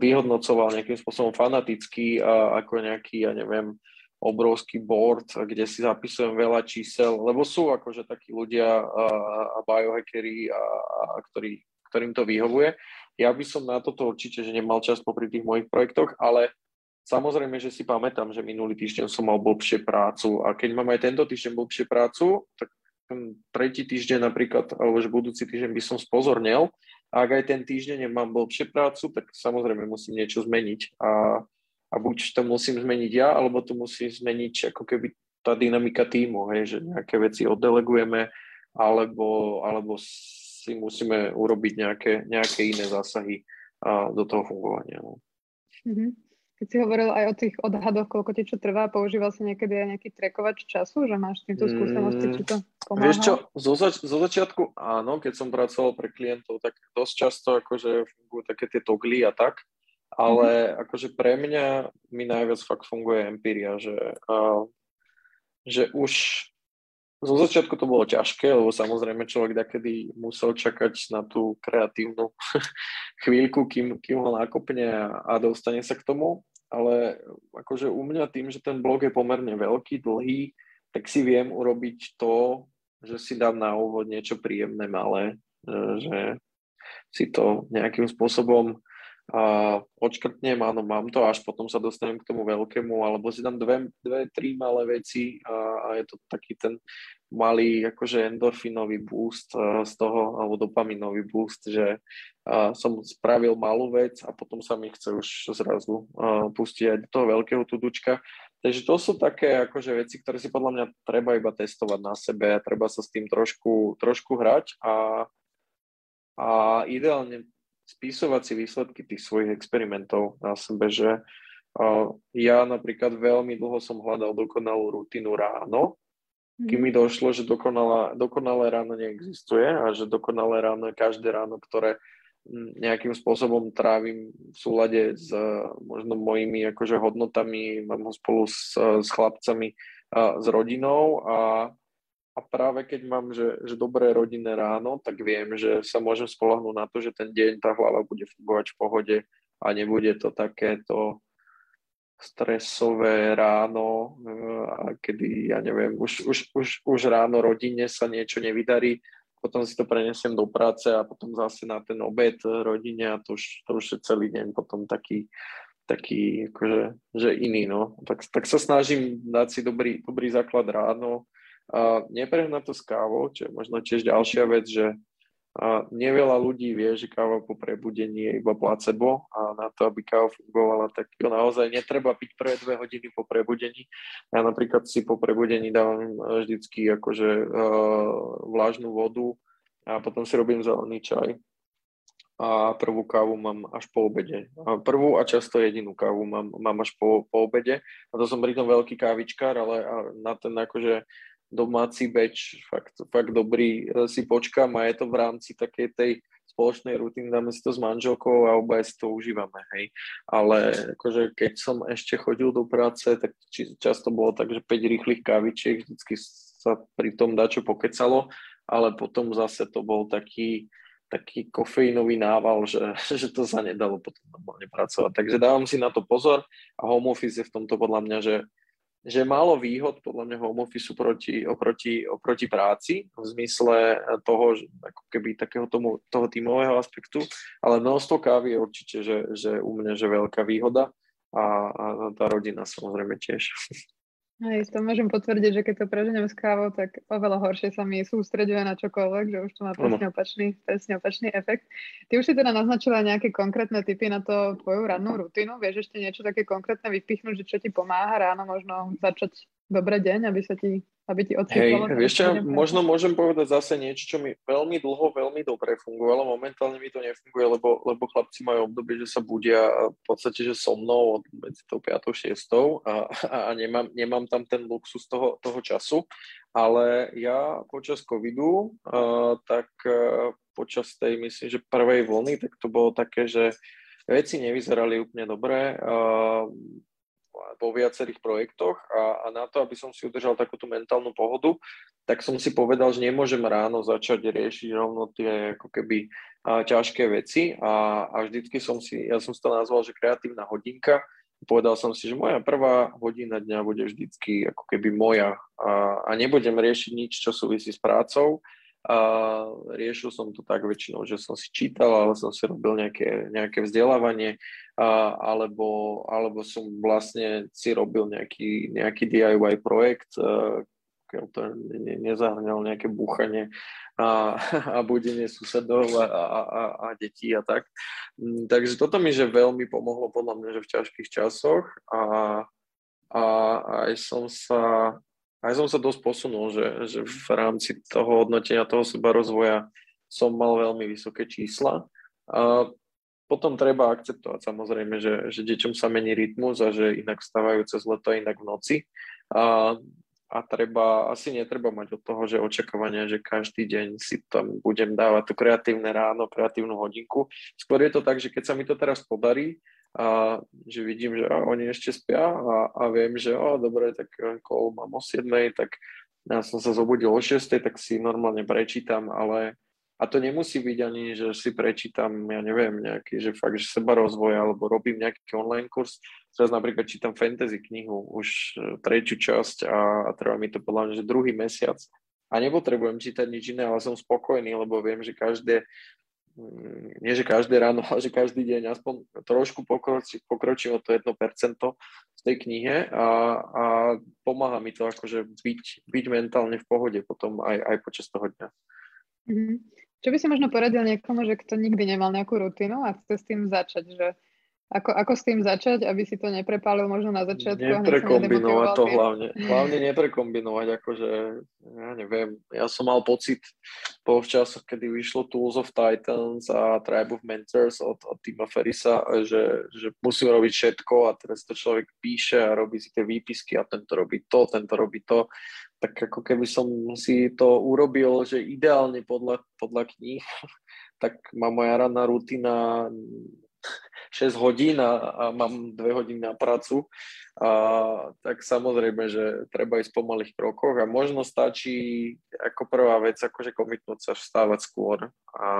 vyhodnocoval nejakým spôsobom fanaticky a ako nejaký, ja neviem, obrovský board, kde si zapisujem veľa čísel, lebo sú akože takí ľudia a, a biohackery, a, a ktorý, ktorým to vyhovuje. Ja by som na toto určite, že nemal čas popri tých mojich projektoch, ale Samozrejme, že si pamätám, že minulý týždeň som mal blbšie prácu a keď mám aj tento týždeň blbšie prácu, tak ten tretí týždeň napríklad, alebo že budúci týždeň by som spozornel. A ak aj ten týždeň nemám blbšie prácu, tak samozrejme musím niečo zmeniť. A, a buď to musím zmeniť ja, alebo to musí zmeniť ako keby tá dynamika týmu, hej, že nejaké veci oddelegujeme, alebo, alebo si musíme urobiť nejaké, nejaké iné zásahy a, do toho fungovania. No. Mm-hmm. Keď si hovoril aj o tých odhadoch, koľko ti čo trvá, používal si niekedy aj nejaký trekovač času, že máš týmto skúsenosti, či to pomáha? Vieš čo, zo, zač- zo začiatku áno, keď som pracoval pre klientov, tak dosť často akože fungujú také tie togly a tak, ale mm-hmm. akože pre mňa mi najviac fakt funguje empiria, že, uh, že už zo začiatku to bolo ťažké, lebo samozrejme človek takedy musel čakať na tú kreatívnu (laughs) chvíľku, kým, kým ho nakopne a, a dostane sa k tomu. Ale akože u mňa tým, že ten blog je pomerne veľký, dlhý, tak si viem urobiť to, že si dám na úvod niečo príjemné, malé, že si to nejakým spôsobom a odškrtnem, áno, mám to, až potom sa dostanem k tomu veľkému, alebo si dám dve, dve tri malé veci a, a je to taký ten malý akože endorfinový boost z toho, alebo dopaminový boost, že a, som spravil malú vec a potom sa mi chce už zrazu a, pustiť aj do toho veľkého tudučka. Takže to sú také akože veci, ktoré si podľa mňa treba iba testovať na sebe a treba sa s tým trošku, trošku hrať a, a ideálne spísovať si výsledky tých svojich experimentov na sebe, že ja napríklad veľmi dlho som hľadal dokonalú rutinu ráno, kým mi mhm. došlo, že dokonalá, dokonalé ráno neexistuje a že dokonalé ráno je každé ráno, ktoré nejakým spôsobom trávim v súlade s možno mojimi akože hodnotami, mám ho spolu s, s chlapcami a s rodinou a a práve keď mám, že, že dobré rodinné ráno, tak viem, že sa môžem spolahnúť na to, že ten deň tá hlava bude fungovať v pohode a nebude to takéto stresové ráno, a kedy, ja neviem, už, už, už, už ráno rodine sa niečo nevydarí, potom si to prenesiem do práce a potom zase na ten obed rodine a to už, to už je celý deň potom taký, taký akože, že iný, no. Tak, tak sa snažím dať si dobrý, dobrý základ ráno, a neprehnať to s kávou, čo je možno tiež ďalšia vec, že a neveľa ľudí vie, že káva po prebudení je iba placebo a na to, aby káva fungovala, tak jo naozaj netreba piť prvé dve hodiny po prebudení. Ja napríklad si po prebudení dávam vždycky akože uh, vlážnu vodu a potom si robím zelený čaj a prvú kávu mám až po obede. Prvú a často jedinú kávu mám, mám až po, po obede. A to som pritom veľký kávičkár, ale na ten akože domáci beč, fakt, fakt dobrý, e, si počkám a je to v rámci takej tej spoločnej rutiny, dáme si to s manželkou a obaja si to užívame, hej. Ale akože keď som ešte chodil do práce, tak či, často bolo tak, že 5 rýchlych kávičiek, vždycky sa pri tom dačo pokecalo, ale potom zase to bol taký, taký kofeínový nával, že, (laughs) že to sa nedalo potom normálne pracovať. Takže dávam si na to pozor a home office je v tomto podľa mňa, že že málo výhod podľa mňa home office proti, oproti, oproti práci v zmysle toho, že ako keby takého tomu, toho tímového aspektu, ale množstvo kávy je určite, že, že u mňa že veľká výhoda a, a tá rodina samozrejme tiež. (laughs) Hej, to môžem potvrdiť, že keď to preženiem s kávou, tak oveľa horšie sa mi sústreďuje na čokoľvek, že už to má presne opačný, presne opačný efekt. Ty už si teda naznačila nejaké konkrétne typy na to tvoju rannú rutinu. Vieš ešte niečo také konkrétne vypichnúť, že čo ti pomáha ráno možno začať dobrý deň, aby sa ti aby ti Hej, vieš čo, možno môžem povedať zase niečo, čo mi veľmi dlho, veľmi dobre fungovalo. Momentálne mi to nefunguje, lebo, lebo chlapci majú obdobie, že sa budia v podstate, že so mnou od medzi tou 5. 6. a, a nemám, nemám tam ten luxus toho, toho času. Ale ja počas covidu, uh, tak uh, počas tej, myslím, že prvej vlny, tak to bolo také, že veci nevyzerali úplne dobre. Uh, vo viacerých projektoch a, a na to, aby som si udržal takúto mentálnu pohodu, tak som si povedal, že nemôžem ráno začať riešiť rovno tie ako keby a, ťažké veci. A, a vždycky som si, ja som si to nazval, že kreatívna hodinka, povedal som si, že moja prvá hodina dňa bude vždycky ako keby moja. A, a nebudem riešiť nič, čo súvisí s prácou, a riešil som to tak väčšinou, že som si čítal, ale som si robil nejaké, nejaké vzdelávanie, a, alebo, alebo som vlastne si robil nejaký, nejaký DIY projekt, a, to ne, nezahrňal nejaké búchanie a, a budenie susedov a, a, a, a detí a tak. Mm, takže toto mi že veľmi pomohlo podľa mňa, že v ťažkých časoch a, a aj som sa aj som sa dosť posunul, že, že v rámci toho hodnotenia toho seba rozvoja som mal veľmi vysoké čísla. A potom treba akceptovať samozrejme, že, že deťom sa mení rytmus a že inak vstávajú cez leto, inak v noci. A, a treba, asi netreba mať od toho, že očakávania, že každý deň si tam budem dávať to kreatívne ráno, kreatívnu hodinku. Skôr je to tak, že keď sa mi to teraz podarí, a že vidím, že oni ešte spia a, a viem, že o, dobre, tak kol mám o 7, tak ja som sa zobudil o 6, tak si normálne prečítam, ale a to nemusí byť ani, že si prečítam, ja neviem, nejaký, že fakt, že seba rozvoj, alebo robím nejaký online kurz. Teraz napríklad čítam fantasy knihu už e, tretiu časť a, a trvá mi to podľa mňa, že druhý mesiac. A nepotrebujem čítať nič iné, ale som spokojný, lebo viem, že každé, nie že každé ráno, (laughs) ale že každý deň aspoň trošku pokročí, pokročím o to 1% v tej knihe a, a pomáha mi to akože byť, byť mentálne v pohode potom aj, aj počas toho dňa. Mm-hmm. Čo by si možno poradil niekomu, že kto nikdy nemal nejakú rutinu a chce s tým začať, že ako, ako s tým začať, aby si to neprepálil možno na začiatku? Neprekombinovať to hlavne. Hlavne neprekombinovať, akože, ja neviem, ja som mal pocit po časoch, kedy vyšlo Tools of Titans a Tribe of Mentors od, od Tima Ferisa, že, že musím robiť všetko a teraz to človek píše a robí si tie výpisky a tento robí to, tento robí to tak ako keby som si to urobil, že ideálne podľa, podľa kníh, (laughs) tak má moja ranná rutina 6 hodín a, a mám 2 hodiny na prácu, a, tak samozrejme, že treba ísť po malých krokoch a možno stačí ako prvá vec, akože komitnúť sa vstávať skôr a,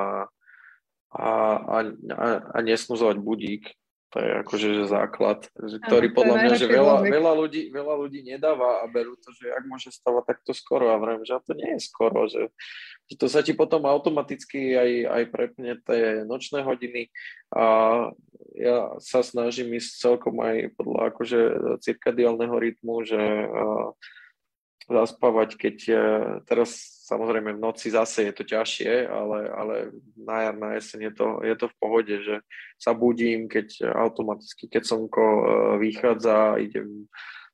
a, a, a, nesnúzovať budík, to je akože že základ, že, ktorý podľa mňa, že veľa, veľa, ľudí, veľa ľudí nedáva a berú to, že ak môže stavať takto skoro. A vrajím, že to nie je skoro, že, že to sa ti potom automaticky aj, aj prepne tie nočné hodiny. A ja sa snažím ísť celkom aj podľa akože cirkadiálneho rytmu, že zaspávať, keď uh, teraz Samozrejme v noci zase je to ťažšie, ale, ale na jar, na jeseň je to, je to v pohode, že sa budím, keď automaticky, keď slnko e, vychádza, idem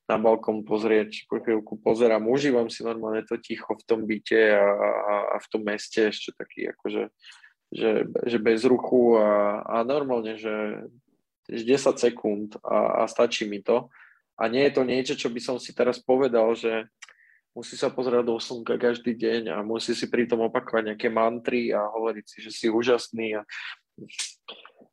na balkón pozrieť, po chvíľku pozerám, užívam si normálne to ticho v tom byte a, a, a v tom meste ešte taký akože že, že bez ruchu a, a normálne, že 10 sekúnd a, a stačí mi to. A nie je to niečo, čo by som si teraz povedal, že musí sa pozerať do slnka každý deň a musí si pritom opakovať nejaké mantry a hovoriť si, že si úžasný. A...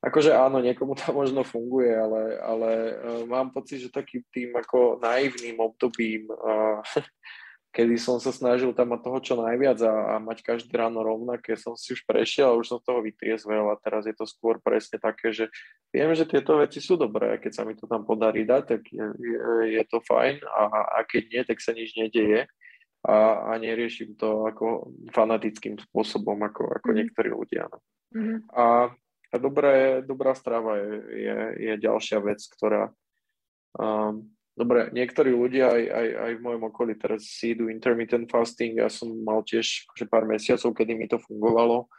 Akože áno, niekomu to (laughs) možno funguje, ale, ale uh, mám pocit, že takým tým ako naivným obdobím uh, (laughs) kedy som sa snažil tam mať toho čo najviac a, a mať každé ráno rovnaké, som si už prešiel a už som z toho vytriezvel a teraz je to skôr presne také, že viem, že tieto veci sú dobré a keď sa mi to tam podarí dať, tak je, je, je to fajn a, a keď nie, tak sa nič nedeje a, a neriešim to ako fanatickým spôsobom, ako, ako mm. niektorí ľudia. No. Mm-hmm. A, a dobré, dobrá strava je, je, je ďalšia vec, ktorá um, Dobre, niektorí ľudia aj, aj, aj v mojom okolí teraz si idú intermittent fasting. Ja som mal tiež akože pár mesiacov, kedy mi to fungovalo,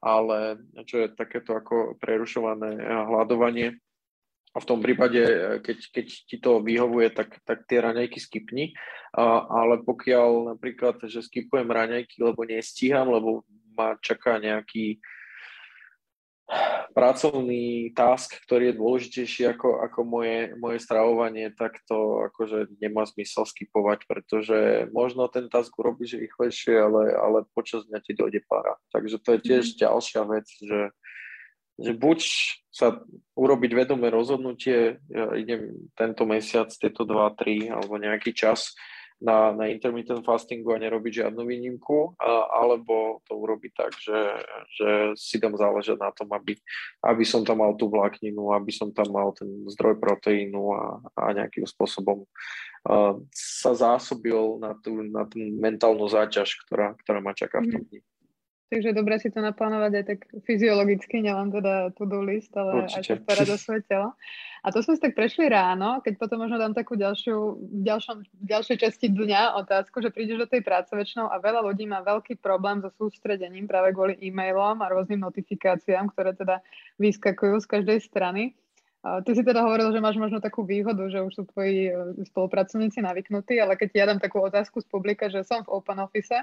ale čo je takéto ako prerušované hľadovanie. A v tom prípade, keď, keď ti to vyhovuje, tak, tak tie raňajky skipni. A, ale pokiaľ napríklad, že skipujem raňajky, lebo nestíham, lebo ma čaká nejaký pracovný task, ktorý je dôležitejší ako, ako moje, moje stravovanie, tak to akože nemá zmysel skipovať, pretože možno ten task urobíš rýchlejšie, ale, ale počas dňa ti dojde para. Takže to je tiež mm. ďalšia vec, že, že buď sa urobiť vedomé rozhodnutie, ja idem tento mesiac, tieto 2-3 alebo nejaký čas na, na intermittent fastingu a nerobiť žiadnu výnimku, alebo to urobiť tak, že, že si dám záležať na tom, aby, aby som tam mal tú vlákninu, aby som tam mal ten zdroj proteínu a, a nejakým spôsobom a, sa zásobil na tú, na tú mentálnu záťaž, ktorá, ktorá ma čaká v tom mhm. dni. Takže dobre si to naplánovať aj tak fyziologicky, nielen teda to-do list, ale Určite. aj sa starať o svoje telo. A to sme si tak prešli ráno, keď potom možno dám takú ďalšiu, ďalšom, ďalšej časti dňa otázku, že prídeš do tej práce väčšinou a veľa ľudí má veľký problém so sústredením práve kvôli e-mailom a rôznym notifikáciám, ktoré teda vyskakujú z každej strany. Ty si teda hovoril, že máš možno takú výhodu, že už sú tvoji e, spolupracovníci navyknutí, ale keď ja dám takú otázku z publika, že som v open office,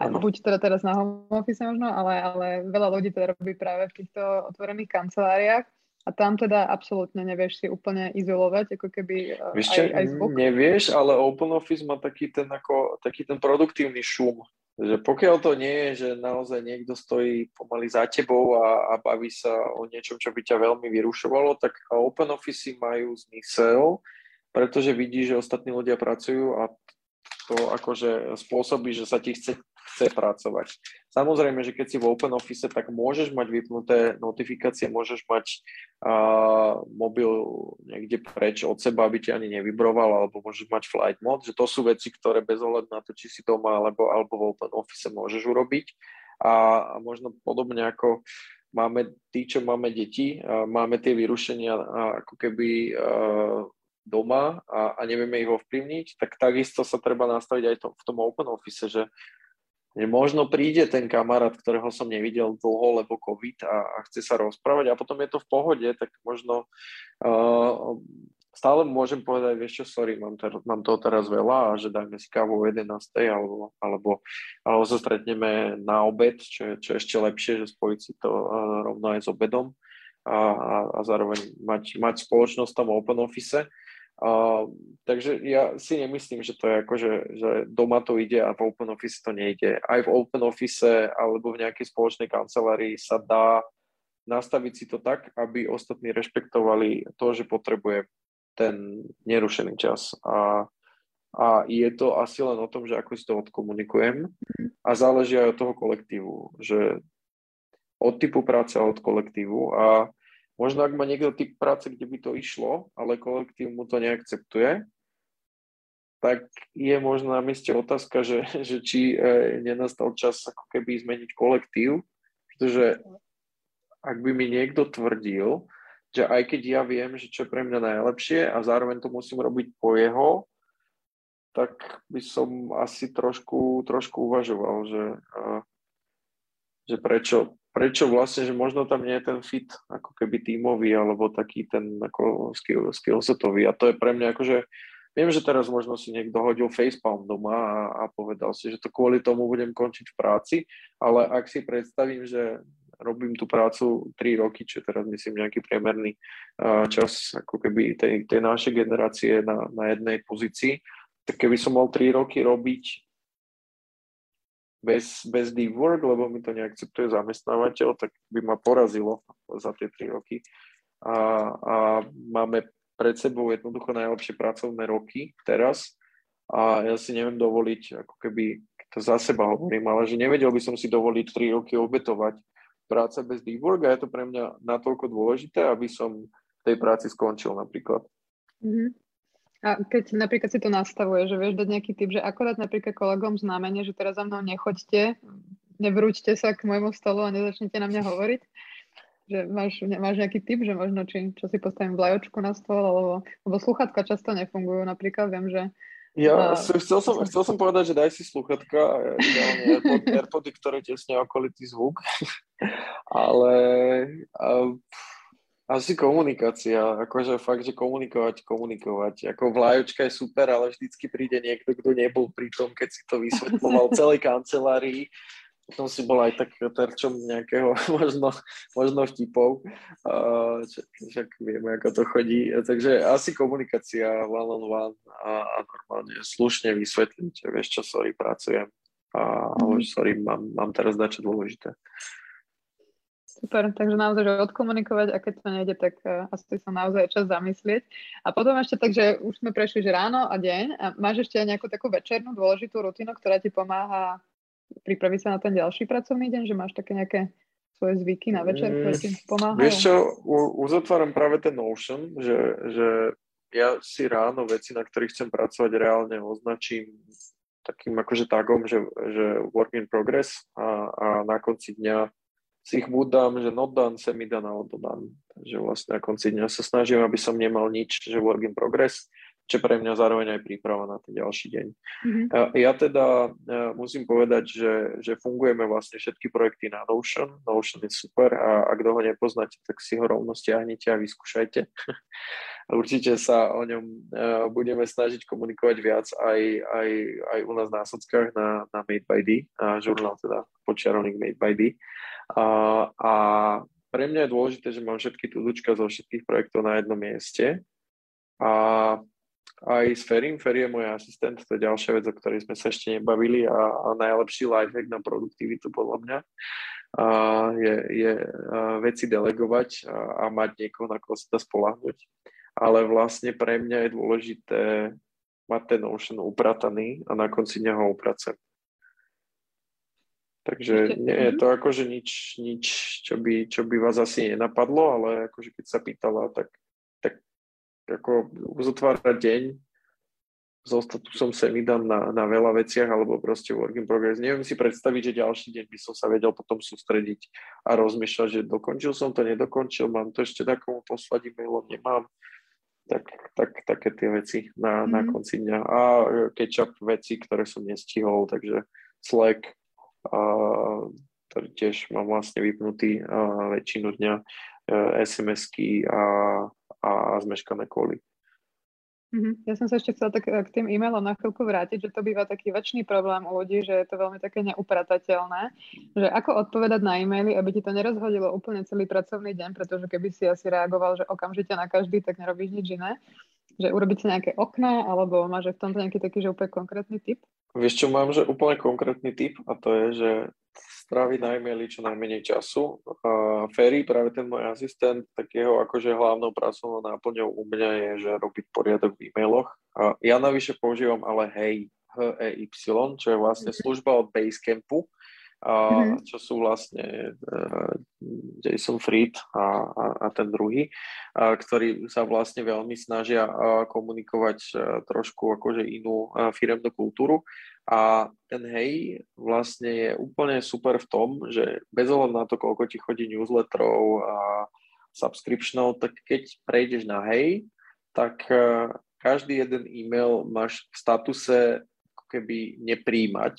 a buď teda teraz na home office možno, ale, ale veľa ľudí teda robí práve v týchto otvorených kanceláriách a tam teda absolútne nevieš si úplne izolovať, ako keby e, Víš, aj, aj zvuk. Nevieš, ale open office má taký ten, ako, taký ten produktívny šum, že pokiaľ to nie je, že naozaj niekto stojí pomaly za tebou a, a baví sa o niečom, čo by ťa veľmi vyrušovalo, tak open office majú zmysel, pretože vidí, že ostatní ľudia pracujú a to akože spôsobí, že sa ti chce, chce pracovať. Samozrejme, že keď si v open office, tak môžeš mať vypnuté notifikácie, môžeš mať uh, mobil niekde preč od seba, aby ti ani nevybroval, alebo môžeš mať flight mode, že to sú veci, ktoré bez ohľadu na to, či si doma alebo, alebo v open office môžeš urobiť. A, a možno podobne ako máme tí, čo máme deti, máme tie vyrušenia ako keby doma a, a nevieme ich ovplyvniť, tak takisto sa treba nastaviť aj to, v tom open office, že, možno príde ten kamarát, ktorého som nevidel dlho, lebo COVID a, a chce sa rozprávať a potom je to v pohode, tak možno uh, stále môžem povedať, vieš čo, sorry, mám, ter, mám toho teraz veľa a že dajme si kávu o 11. alebo, alebo, alebo sa stretneme na obed, čo je, čo je ešte lepšie, že spojiť si to uh, rovno aj s obedom a, a, a zároveň mať, mať spoločnosť tam open office. Uh, takže ja si nemyslím, že to je ako, že, že doma to ide a v Open Office to nejde. Aj v Open Office alebo v nejakej spoločnej kancelárii sa dá nastaviť si to tak, aby ostatní rešpektovali to, že potrebuje ten nerušený čas. A, a je to asi len o tom, že ako si to odkomunikujem a záleží aj od toho kolektívu, že od typu práce a od kolektívu a Možno ak má niekto typ práce, kde by to išlo, ale kolektív mu to neakceptuje, tak je možno na mieste otázka, že, že či e, nenastal čas ako keby zmeniť kolektív, pretože ak by mi niekto tvrdil, že aj keď ja viem, že čo je pre mňa najlepšie a zároveň to musím robiť po jeho, tak by som asi trošku, trošku uvažoval, že, že prečo, prečo vlastne, že možno tam nie je ten fit ako keby tímový alebo taký ten ako skill, skillsetový? A to je pre mňa akože viem, že teraz možno si niekto hodil facepalm doma a, a povedal si, že to kvôli tomu budem končiť v práci, ale ak si predstavím, že robím tú prácu 3 roky, čo teraz myslím nejaký priemerný čas ako keby tej, tej našej generácie na, na jednej pozícii, tak keby som mal 3 roky robiť bez, bez deep work, lebo mi to neakceptuje zamestnávateľ, tak by ma porazilo za tie tri roky. A, a máme pred sebou jednoducho najlepšie pracovné roky teraz a ja si neviem dovoliť, ako keby to za seba hovorím, ale že nevedel by som si dovoliť tri roky obetovať práca bez deep work a je to pre mňa natoľko dôležité, aby som tej práci skončil napríklad. Mm-hmm. A keď napríklad si to nastavuje, že vieš dať nejaký typ, že akorát napríklad kolegom znamenie, že teraz za mnou nechoďte, nevrúčte sa k môjmu stolu a nezačnite na mňa hovoriť, že máš, máš nejaký typ, že možno či, čo si postavím vlajočku na stôl, alebo, lebo sluchatka často nefungujú, napríklad viem, že ja a... chcel, som, chcel som povedať, že daj si sluchatka, AirPod, AirPody, ktoré tesne okolitý zvuk, (laughs) ale a, asi komunikácia, akože fakt, že komunikovať, komunikovať. Ako vlajočka je super, ale vždycky príde niekto, kto nebol pri tom, keď si to vysvetloval (laughs) celej kancelárii. Potom si bol aj tak terčom nejakého (laughs) možno, možno vtipov. Uh, však vieme, ako to chodí. Takže asi komunikácia one on one a, a normálne slušne vysvetliť, vieš čo, sorry, pracujem. A, mm. sorry, mám, mám teraz dačo dôležité. Super, takže naozaj, že odkomunikovať a keď to nejde, tak uh, asi sa naozaj čas zamyslieť. A potom ešte tak, že už sme prešli, že ráno a deň a máš ešte aj nejakú takú večernú dôležitú rutinu, ktorá ti pomáha pripraviť sa na ten ďalší pracovný deň, že máš také nejaké svoje zvyky na večer, ktoré ti mm, pomáhajú? Vieš čo, uzatváram práve ten Notion, že, že ja si ráno veci, na ktorých chcem pracovať, reálne označím takým akože tagom, že, že work in progress a, a na konci dňa ich buď dám, že not done, semi done alebo done. Takže vlastne na konci dňa sa snažím, aby som nemal nič, že work in progress, čo pre mňa zároveň aj príprava na ten ďalší deň. Mm-hmm. Ja teda e, musím povedať, že, že fungujeme vlastne všetky projekty na Notion. Notion je super a ak ho nepoznáte, tak si ho rovno stiahnite a vyskúšajte. (laughs) Určite sa o ňom e, budeme snažiť komunikovať viac aj, aj, aj u nás na sockách na, na Made by D, a žurnál teda počiarovník Made by D. A, a pre mňa je dôležité, že mám všetky tudučka zo všetkých projektov na jednom mieste. A aj s Ferim. Ferry je môj asistent, to je ďalšia vec, o ktorej sme sa ešte nebavili a, a najlepší lifehack na produktivitu podľa mňa a je, je a veci delegovať a, a mať niekoho, na koho sa dá spolahnuť. Ale vlastne pre mňa je dôležité mať ten Notion uprataný a na konci dňa ho. Takže nie je to akože nič, nič čo, by, čo by vás asi nenapadlo, ale akože keď sa pýtala, tak, tak ako uzatvárať deň so statusom semidám na, na veľa veciach alebo proste work in progress. Neviem si predstaviť, že ďalší deň by som sa vedel potom sústrediť a rozmýšľať, že dokončil som to, nedokončil, mám to ešte takomu poslať e-mailom, nemám. Tak, tak, také tie veci na, mm-hmm. na mhm. konci dňa. A catch-up veci, ktoré som nestihol, takže Slack, ktorý tiež mám vlastne vypnutý väčšinu dňa e, SMS-ky a, a zmeškané koly. Mm-hmm. Ja som sa ešte chcela tak k tým e-mailom na chvíľku vrátiť, že to býva taký väčší problém u ľudí, že je to veľmi také neupratateľné, že ako odpovedať na e-maily, aby ti to nerozhodilo úplne celý pracovný deň, pretože keby si asi reagoval, že okamžite na každý, tak nerobíš nič iné. Že urobiť si nejaké okna, alebo máš v tomto nejaký taký, že úplne konkrétny typ? Vieš čo, mám, že úplne konkrétny typ a to je, že stráviť na e-maili čo najmenej času. Uh, Ferry, práve ten môj asistent, tak jeho akože hlavnou pracovnou náplňou u mňa je, že robiť poriadok v e-mailoch. Uh, ja navyše používam ale Hej, H-E-Y, čo je vlastne mhm. služba od Basecampu, a, mm-hmm. čo sú vlastne uh, Jason Fried a, a, a ten druhý, a, ktorí sa vlastne veľmi snažia a, komunikovať trošku akože inú firemnú kultúru. A ten hej vlastne je úplne super v tom, že bez ohľadu na to, koľko ti chodí newsletterov a subscriptionov, tak keď prejdeš na hej, tak každý jeden e-mail máš v statuse keby nepríjmať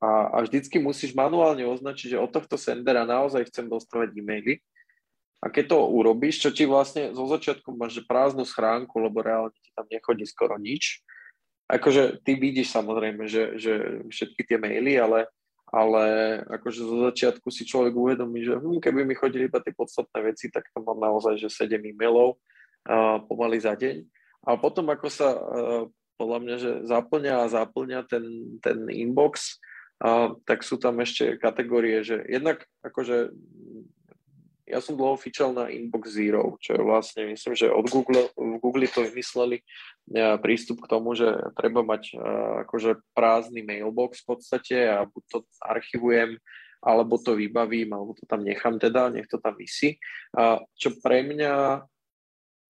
a, a vždycky musíš manuálne označiť, že od tohto sendera naozaj chcem dostávať e-maily. A keď to urobíš, čo ti vlastne zo začiatku máš prázdnu schránku, lebo reálne ti tam nechodí skoro nič. Akože ty vidíš samozrejme, že, že všetky tie maily, ale, ale akože zo začiatku si človek uvedomí, že hm, keby mi chodili iba tie podstatné veci, tak to mám naozaj, že 7 e-mailov uh, pomaly za deň. A potom ako sa uh, podľa mňa, že zaplňa a zaplňa ten, ten inbox, tak sú tam ešte kategórie, že jednak akože ja som dlho fičal na Inbox Zero, čo je vlastne, myslím, že od Google, v Google to vymysleli prístup k tomu, že treba mať akože prázdny mailbox v podstate a buď to archivujem, alebo to vybavím, alebo to tam nechám teda, nech to tam vysí. A čo pre mňa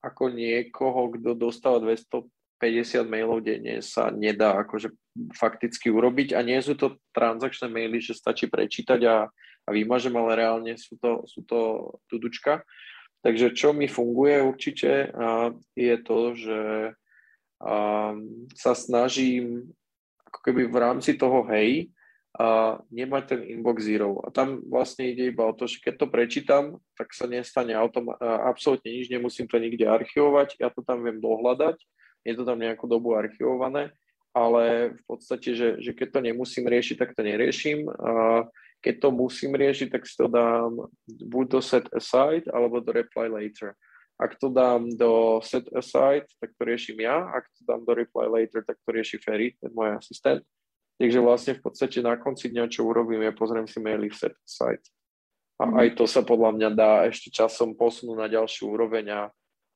ako niekoho, kto dostáva 200 50 mailov denne sa nedá akože fakticky urobiť a nie sú to transakčné maily, že stačí prečítať a, a vymažem, ale reálne sú to, sú to tudučka. Takže čo mi funguje určite je to, že sa snažím ako keby v rámci toho hej nemať ten inbox zero. A tam vlastne ide iba o to, že keď to prečítam, tak sa nestane autom- absolútne nič, nemusím to nikde archivovať, ja to tam viem dohľadať je to tam nejakú dobu archivované, ale v podstate, že, že keď to nemusím riešiť, tak to neriešim. A keď to musím riešiť, tak si to dám buď do set aside, alebo do reply later. Ak to dám do set aside, tak to riešim ja. Ak to dám do reply later, tak to rieši Ferry, ten môj asistent. Takže vlastne v podstate na konci dňa, čo urobím, je pozriem si maily v set aside. A mm-hmm. aj to sa podľa mňa dá ešte časom posunúť na ďalšiu úroveň a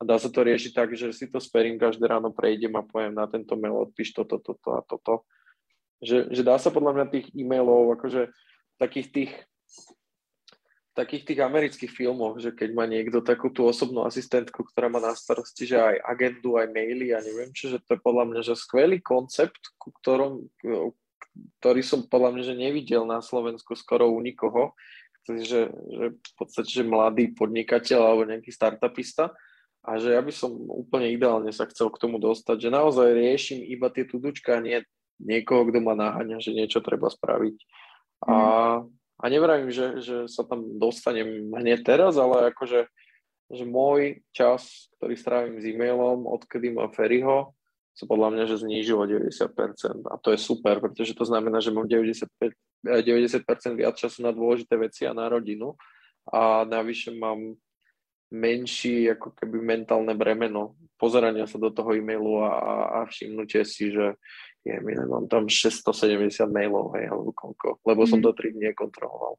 dá sa to riešiť tak, že si to sperím každé ráno, prejdem a poviem na tento mail, odpíš toto, toto a toto. Že, že dá sa podľa mňa tých e-mailov, akože takých tých takých tých amerických filmoch, že keď má niekto takú tú osobnú asistentku, ktorá má na starosti, že aj agendu, aj maily a neviem čo, že to je podľa mňa že skvelý koncept, ku ktorom, ktorý som podľa mňa že nevidel na Slovensku skoro u nikoho, že, že v podstate že mladý podnikateľ alebo nejaký startupista a že ja by som úplne ideálne sa chcel k tomu dostať, že naozaj riešim iba tie tudučka, nie niekoho, kto ma naháňa, že niečo treba spraviť. Mm. A, mhm. a nevravím, že, že sa tam dostanem hneď teraz, ale akože že môj čas, ktorý strávim s e-mailom, odkedy mám Ferryho, sa podľa mňa, že znížilo 90%. A to je super, pretože to znamená, že mám 95, 90% viac času na dôležité veci a na rodinu. A navyše mám menší ako keby mentálne bremeno pozerania sa do toho e-mailu a, a všimnutie si, že je, mám tam 670 mailov, hej, alebo koľko, lebo som to mhm. 3 dní kontroloval.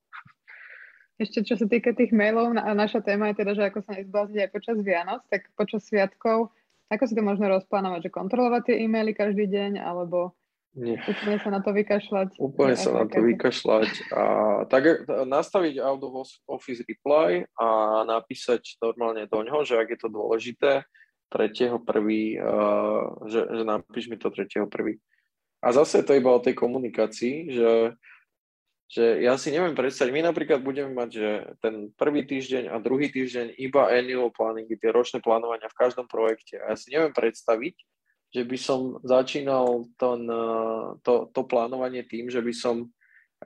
Ešte čo sa týka tých mailov, na, naša téma je teda, že ako sa nezblázniť aj počas Vianoc, tak počas sviatkov, ako si to možno rozplánovať, že kontrolovať tie e-maily každý deň, alebo nie. Úplne sa na to vykašľať. Úplne sa na to vykašľať a tak nastaviť out of office reply a napísať normálne do ňoho, že ak je to dôležité, tretieho prvý, uh, že, že napíš mi to tretieho prvý. A zase to iba o tej komunikácii, že, že ja si neviem predstaviť, my napríklad budeme mať, že ten prvý týždeň a druhý týždeň iba annual planningy, tie ročné plánovania v každom projekte. A ja si neviem predstaviť, že by som začínal ten, eh, to, to plánovanie tým, že by som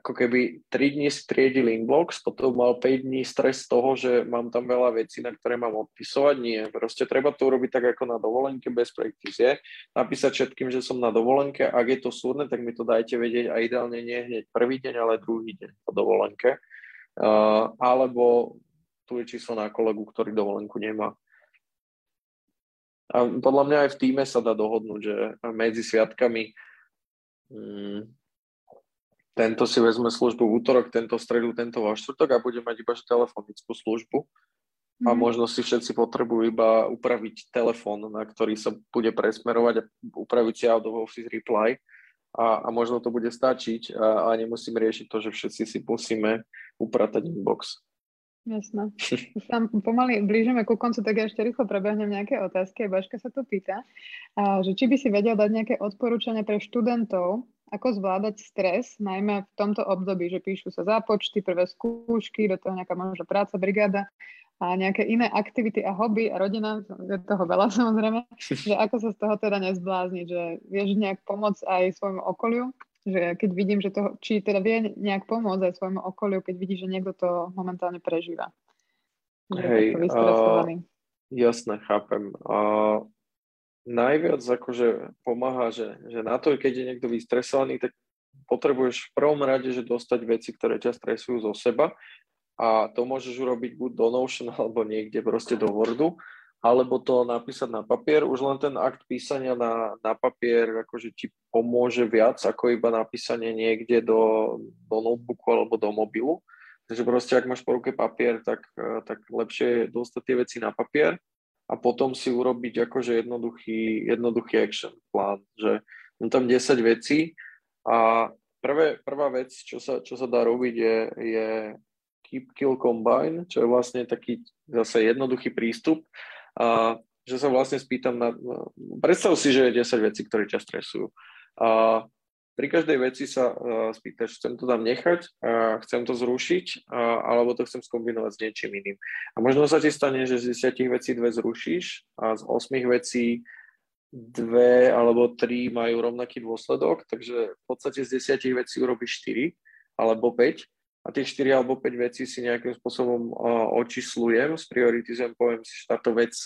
ako keby 3 dní striedil inbox, potom mal 5 dní stres z toho, že mám tam veľa vecí, na ktoré mám odpisovať. Nie, proste treba to urobiť tak ako na dovolenke, bez je. Napísať všetkým, že som na dovolenke. Ak je to súdne, tak mi to dajte vedieť a ideálne nie hneď prvý deň, ale druhý deň po dovolenke. Uh, alebo tu je číslo na kolegu, ktorý dovolenku nemá. A podľa mňa aj v týme sa dá dohodnúť, že medzi sviatkami hmm, tento si vezme službu v útorok, tento v stredu, tento vo štvrtok a bude mať iba telefonickú službu. Mm-hmm. A mhm. možno si všetci potrebujú iba upraviť telefón, na ktorý sa bude presmerovať a upraviť si out of office reply. A, a možno to bude stačiť a, a nemusím riešiť to, že všetci si musíme upratať inbox. Jasné. (laughs) Už tam pomaly blížime ku koncu, tak ja ešte rýchlo prebehnem nejaké otázky. Baška sa tu pýta, že či by si vedel dať nejaké odporúčania pre študentov, ako zvládať stres, najmä v tomto období, že píšu sa zápočty, prvé skúšky, do toho nejaká možno práca, brigáda a nejaké iné aktivity a hobby a rodina, je toho veľa (laughs) samozrejme, že ako sa z toho teda nezblázniť, že vieš nejak pomôcť aj svojmu okoliu, že keď vidím, že to, či teda vie nejak pomôcť aj svojmu okoliu, keď vidí, že niekto to momentálne prežíva. Hej, uh, jasné, chápem. Uh, najviac akože pomáha, že, že na to, keď je niekto vystresovaný, tak potrebuješ v prvom rade, že dostať veci, ktoré ťa stresujú zo seba a to môžeš urobiť buď do Notion alebo niekde proste do Wordu, alebo to napísať na papier. Už len ten akt písania na, na papier akože ti pomôže viac ako iba napísanie niekde do, do notebooku alebo do mobilu. Takže proste, ak máš po ruke papier, tak, tak lepšie je dostať tie veci na papier a potom si urobiť akože jednoduchý, jednoduchý action plán, že mám tam 10 vecí a prvé, prvá vec, čo sa, čo sa dá robiť je, je keep, kill, combine, čo je vlastne taký zase jednoduchý prístup, a, že sa vlastne spýtam na, predstav si, že je 10 vecí, ktoré ťa stresujú. A pri každej veci sa uh, spýtaš, chcem to tam nechať, uh, chcem to zrušiť, uh, alebo to chcem skombinovať s niečím iným. A možno sa ti stane, že z 10 vecí dve zrušíš a z 8 vecí dve alebo tri majú rovnaký dôsledok, takže v podstate z 10 vecí urobíš 4 alebo 5 a tie 4 alebo 5 vecí si nejakým spôsobom očíslujem, sprioritizujem, poviem si, že táto vec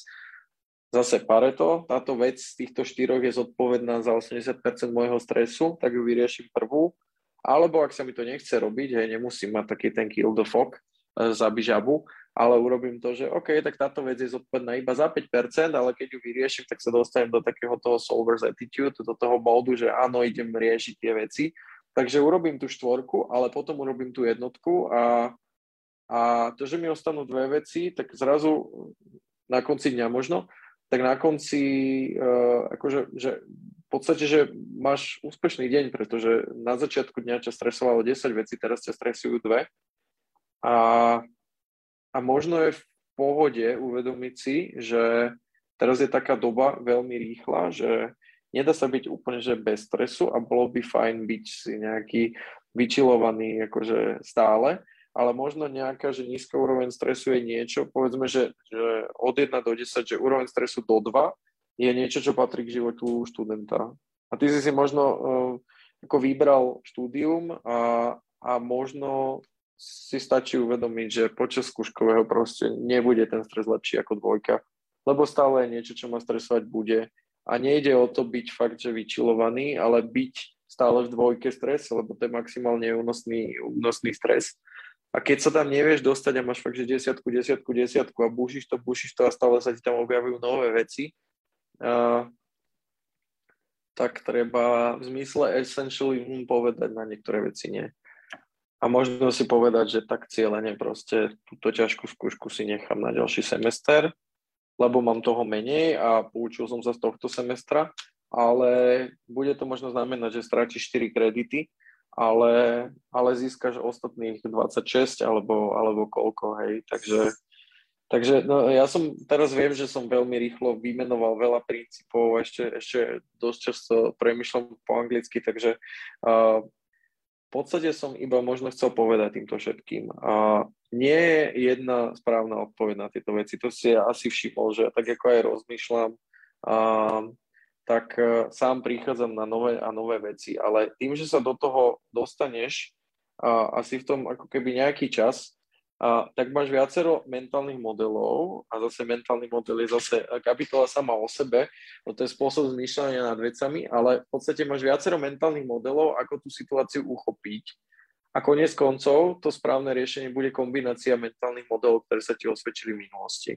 Zase Pareto, táto vec z týchto štyroch je zodpovedná za 80% môjho stresu, tak ju vyrieším prvú. Alebo ak sa mi to nechce robiť, hej, nemusím mať taký ten kill the fog, e, zabi žabu, ale urobím to, že OK, tak táto vec je zodpovedná iba za 5%, ale keď ju vyrieším, tak sa dostanem do takého toho solver's attitude, do toho módu, že áno, idem riešiť tie veci. Takže urobím tú štvorku, ale potom urobím tú jednotku a, a to, že mi ostanú dve veci, tak zrazu na konci dňa možno, tak na konci uh, akože, že v podstate, že máš úspešný deň, pretože na začiatku dňa ťa stresovalo 10 vecí, teraz ťa stresujú dve. A, a možno je v pohode uvedomiť si, že teraz je taká doba veľmi rýchla, že nedá sa byť úplne že bez stresu a bolo by fajn byť si nejaký vyčilovaný akože stále, ale možno nejaká, že nízka úroveň stresu je niečo, povedzme, že, že od 1 do 10, že úroveň stresu do 2 je niečo, čo patrí k životu študenta. A ty si si možno uh, ako vybral štúdium a, a možno si stačí uvedomiť, že počas skúškového proste nebude ten stres lepší ako dvojka, lebo stále je niečo, čo ma stresovať bude. A nejde o to byť fakt, že vyčilovaný, ale byť stále v dvojke stres, lebo to je maximálne únosný, únosný stres A keď sa tam nevieš dostať a máš fakt, že desiatku, desiatku, desiatku a bušíš to, bušíš to a stále sa ti tam objavujú nové veci, uh, tak treba v zmysle essentially povedať na niektoré veci nie. A možno si povedať, že tak cieľene proste túto ťažkú skúšku si nechám na ďalší semester, lebo mám toho menej a poučil som sa z tohto semestra, ale bude to možno znamenať, že strátiš 4 kredity, ale, ale získaš ostatných 26 alebo, alebo koľko, hej, takže Takže no, ja som teraz viem, že som veľmi rýchlo vymenoval veľa princípov, ešte, ešte dosť často premyšľam po anglicky, takže uh, podstate som iba možno chcel povedať týmto všetkým. Uh, nie je jedna správna odpoveď na tieto veci, to si ja asi všimol, že tak ako aj rozmýšľam, uh, tak uh, sám prichádzam na nové a nové veci, ale tým, že sa do toho dostaneš uh, asi v tom ako keby nejaký čas, a, tak máš viacero mentálnych modelov a zase mentálny model je zase kapitola sama o sebe, no to je spôsob zmýšľania nad vecami, ale v podstate máš viacero mentálnych modelov, ako tú situáciu uchopiť. A konec koncov to správne riešenie bude kombinácia mentálnych modelov, ktoré sa ti osvedčili v minulosti.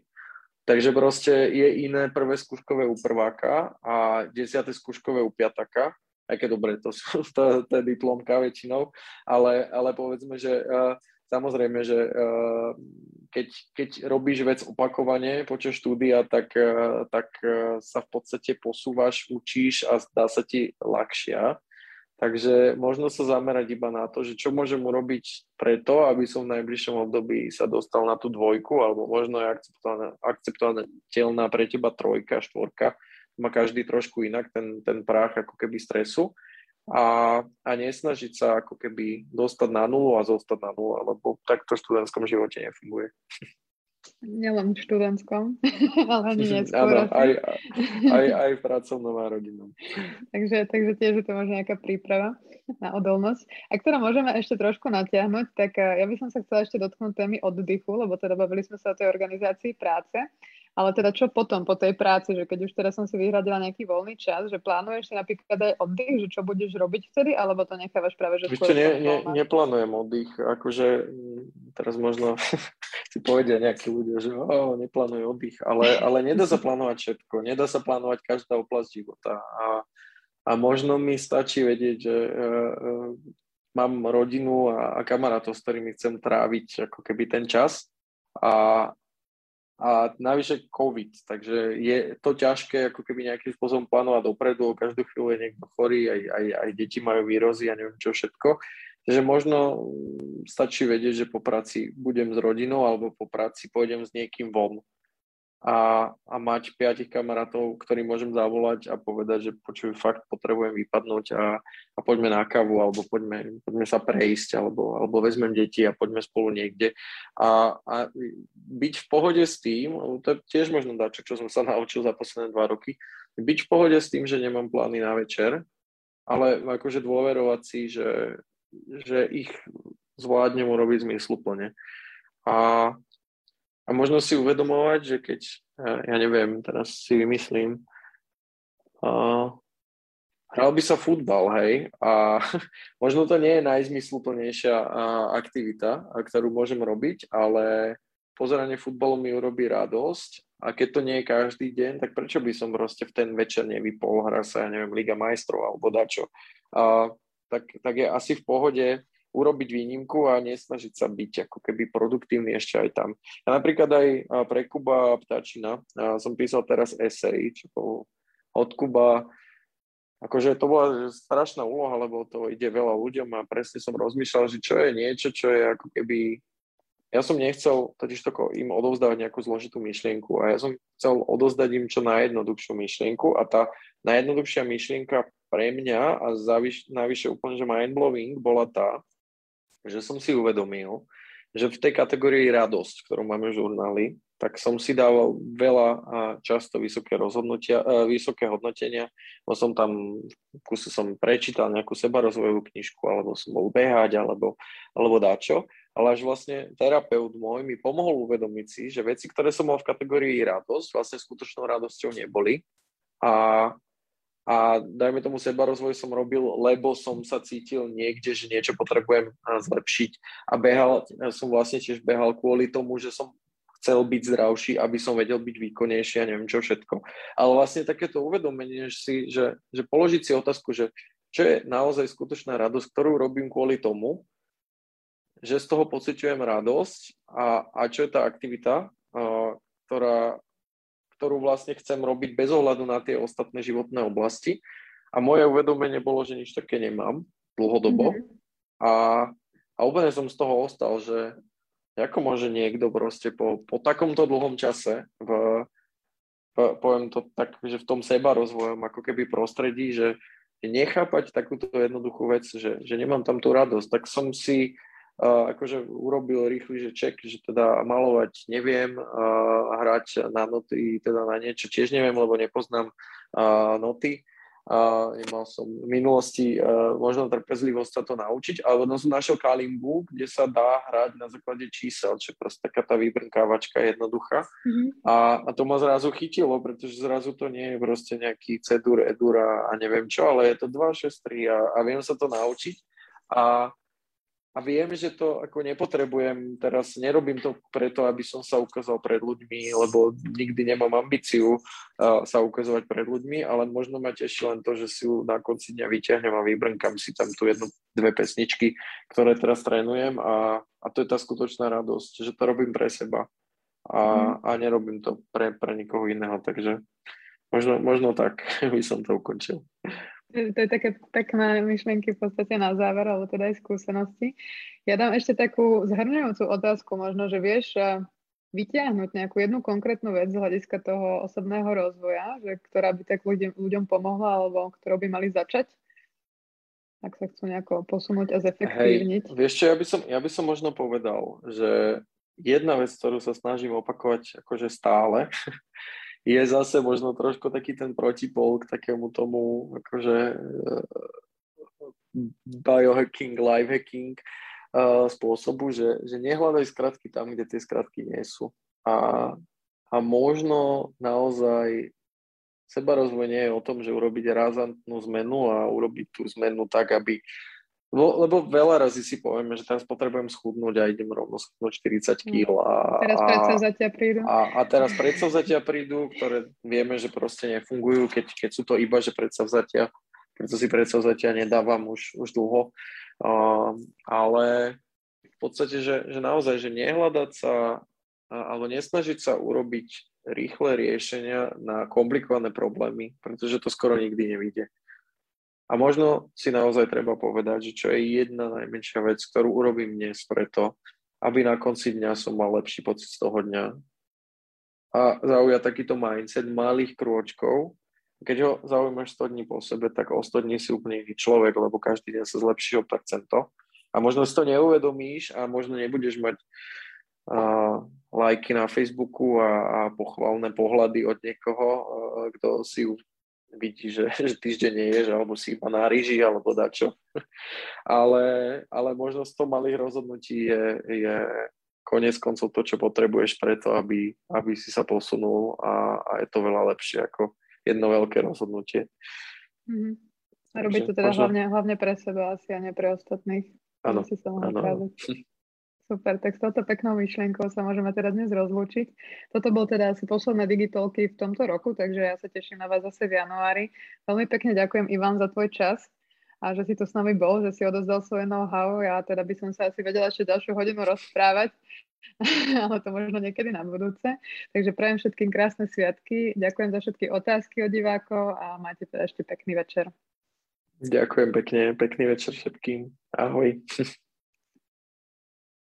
Takže proste je iné prvé skúškové u prváka a desiate skúškové u piataka, aj keď dobre, to sú to, to je diplomka väčšinou, ale, ale povedzme, že uh, Samozrejme, že eh, keď, keď robíš vec opakovane počas štúdia, tak, eh, tak eh, sa v podstate posúvaš, učíš a dá sa ti ľahšia. Takže možno sa zamerať iba na to, že čo môžem urobiť preto, aby som v najbližšom období sa dostal na tú dvojku, alebo možno je akceptovateľná pre teba trojka, štvorka. Má každý trošku inak ten, ten práh ako keby stresu a, a nesnažiť sa ako keby dostať na nulu a zostať na nulu, lebo tak to v študentskom živote nefunguje. Nielen v študentskom, (laughs) ale ani (laughs) neskôr. Áno, aj, (laughs) aj, aj v pracovnom a rodinnom. takže, takže tiež je to možno nejaká príprava na odolnosť. Ak teda môžeme ešte trošku natiahnuť, tak eh, ja by som sa chcela ešte dotknúť témy oddychu, lebo teda bavili sme sa o tej organizácii práce. Ale teda čo potom, po tej práci, že keď už teraz som si vyhradila nejaký voľný čas, že plánuješ si napríklad aj oddych, že čo budeš robiť vtedy, alebo to nechávaš práve, že skôr... Ne, ne, neplánujem oddych, akože mm, teraz možno (laughs) si povedia nejakí ľudia, že oh, neplánujú oddych, ale, ale nedá sa (laughs) plánovať všetko, nedá sa plánovať každá oblasť života. A, a možno mi stačí vedieť, že uh, uh, mám rodinu a, a kamarátov, s ktorými chcem tráviť ako keby ten čas. A, a navyše COVID, takže je to ťažké ako keby nejakým spôsobom plánovať dopredu, každú chvíľu je niekto chorý, aj, aj, aj deti majú výrozy a neviem čo všetko. Takže možno stačí vedieť, že po práci budem s rodinou alebo po práci pôjdem s niekým von a, a mať piatich kamarátov, ktorým môžem zavolať a povedať, že počuj, fakt potrebujem vypadnúť a, a poďme na kávu, alebo poďme, poďme sa prejsť, alebo, alebo vezmem deti a poďme spolu niekde. A, a byť v pohode s tým, to je tiež možno dačo, čo som sa naučil za posledné dva roky, byť v pohode s tým, že nemám plány na večer, ale akože dôverovať si, že, že ich zvládnem urobiť zmysluplne. A a možno si uvedomovať, že keď, ja neviem, teraz si vymyslím, uh, hral by sa futbal, hej, a (laughs) možno to nie je najzmysluplnejšia aktivita, ktorú môžem robiť, ale pozeranie futbalu mi urobí radosť. A keď to nie je každý deň, tak prečo by som proste v ten večer nevypol, hra sa, ja neviem, Liga majstrov alebo dačo. A, tak, tak je asi v pohode urobiť výnimku a nesnažiť sa byť ako keby produktívny ešte aj tam. Ja napríklad aj pre Kuba Ptačina som písal teraz esej, čo bol od Kuba, akože to bola strašná úloha, lebo to ide veľa ľuďom a presne som rozmýšľal, že čo je niečo, čo je ako keby ja som nechcel totiž toko im odovzdávať nejakú zložitú myšlienku a ja som chcel odovzdať im čo najjednoduchšiu myšlienku a tá najjednoduchšia myšlienka pre mňa a zavyš, najvyššie úplne, že mindblowing bola tá, že som si uvedomil, že v tej kategórii radosť, ktorú máme v žurnáli, tak som si dával veľa a často vysoké rozhodnutia, vysoké hodnotenia. Bo som tam, kuse som prečítal nejakú sebarozvojovú knižku, alebo som bol behať, alebo, alebo dáčo. Ale až vlastne terapeut môj mi pomohol uvedomiť si, že veci, ktoré som mal v kategórii radosť, vlastne skutočnou radosťou neboli. A, a dajme tomu seba rozvoj som robil, lebo som sa cítil niekde, že niečo potrebujem zlepšiť a behal, som vlastne tiež behal kvôli tomu, že som chcel byť zdravší, aby som vedel byť výkonnejší a neviem čo všetko. Ale vlastne takéto uvedomenie, že, si, že, že položiť si otázku, že čo je naozaj skutočná radosť, ktorú robím kvôli tomu, že z toho pociťujem radosť a, a čo je tá aktivita, uh, ktorá, ktorú vlastne chcem robiť bez ohľadu na tie ostatné životné oblasti. A moje uvedomenie bolo, že nič také nemám dlhodobo. Mm-hmm. A, a úplne som z toho ostal, že ako môže niekto proste po, po takomto dlhom čase v, v, poviem to tak, že v tom seba rozvojom ako keby prostredí, že nechápať takúto jednoduchú vec, že, že nemám tam tú radosť, tak som si akože urobil rýchly, že ček, že teda malovať neviem, uh, hrať na noty, teda na niečo tiež neviem, lebo nepoznám noty a nemal som v minulosti možno trpezlivosť sa to naučiť, ale potom som našiel kalimbu, kde sa dá hrať na základe čísel, čo je proste taká tá vybrnkávačka jednoduchá. Mm-hmm. A, a to ma zrazu chytilo, pretože zrazu to nie je proste nejaký cedur, edur a, a neviem čo, ale je to 2, 6, 3 a, a viem sa to naučiť. A a viem, že to ako nepotrebujem, teraz nerobím to preto, aby som sa ukázal pred ľuďmi, lebo nikdy nemám ambíciu uh, sa ukazovať pred ľuďmi, ale možno ma teší len to, že si ju na konci dňa vyťahnem a vybrnkam si tam tu jednu, dve pesničky, ktoré teraz trénujem a, a to je tá skutočná radosť, že to robím pre seba a, mm. a nerobím to pre, pre nikoho iného, takže možno, možno tak (laughs) by som to ukončil. To je také pekné myšlienky v podstate na záver, alebo teda aj skúsenosti. Ja dám ešte takú zhrňujúcu otázku, možno, že vieš eh, vyťahnuť nejakú jednu konkrétnu vec z hľadiska toho osobného rozvoja, že, ktorá by tak ľuďom, ľuďom pomohla, alebo ktorou by mali začať, ak sa chcú nejako posunúť a zefektívniť. Hej, vieš čo, ja by, som, ja by som možno povedal, že jedna vec, ktorú sa snažím opakovať akože stále, (laughs) je zase možno trošku taký ten protipol k takému tomu akože uh, biohacking, lifehacking uh, spôsobu, že, že nehľadaj skratky tam, kde tie skratky nie sú. A, a možno naozaj seba rozvoj nie je o tom, že urobiť razantnú zmenu a urobiť tú zmenu tak, aby No, lebo veľa razy si povieme, že teraz potrebujem schudnúť a idem rovno schudnúť 40 kg. A, teraz predsavzatia prídu. A, a teraz predsavzatia prídu, ktoré vieme, že proste nefungujú, keď, keď sú to iba, že predsavzatia. Preto si predsavzatia nedávam už, už dlho. Uh, ale v podstate, že, že naozaj, že nehľadať sa alebo nesnažiť sa urobiť rýchle riešenia na komplikované problémy, pretože to skoro nikdy nevíde. A možno si naozaj treba povedať, že čo je jedna najmenšia vec, ktorú urobím dnes preto, aby na konci dňa som mal lepší pocit z toho dňa. A zaujať takýto mindset malých krôčkov. Keď ho zaujímaš 100 dní po sebe, tak o 100 dní si úplne iný človek, lebo každý deň sa zlepší o percento. A možno si to neuvedomíš a možno nebudeš mať uh, lajky na Facebooku a, a pochvalné pohľady od niekoho, uh, kto si vidí, že, (laughs) že týždeň nie ješ, alebo si iba na rýži, alebo dačo. (laughs) ale, ale možnosť to malých rozhodnutí je, je konec koncov to, čo potrebuješ preto, aby, aby si sa posunul a, a je to veľa lepšie ako jedno veľké rozhodnutie. Mm-hmm. A robiť to teda možno... hlavne, hlavne pre seba asi a nie pre ostatných. Áno, áno. (laughs) Super, tak s touto peknou myšlienkou sa môžeme teda dnes rozlúčiť. Toto bol teda asi posledné digitálky v tomto roku, takže ja sa teším na vás zase v januári. Veľmi pekne ďakujem Ivan za tvoj čas a že si tu s nami bol, že si odozdal svoje know-how. Ja teda by som sa asi vedela ešte ďalšiu hodinu rozprávať, (laughs) ale to možno niekedy na budúce. Takže prajem všetkým krásne sviatky. Ďakujem za všetky otázky od divákov a majte teda ešte pekný večer. Ďakujem pekne, pekný večer všetkým. Ahoj. (laughs)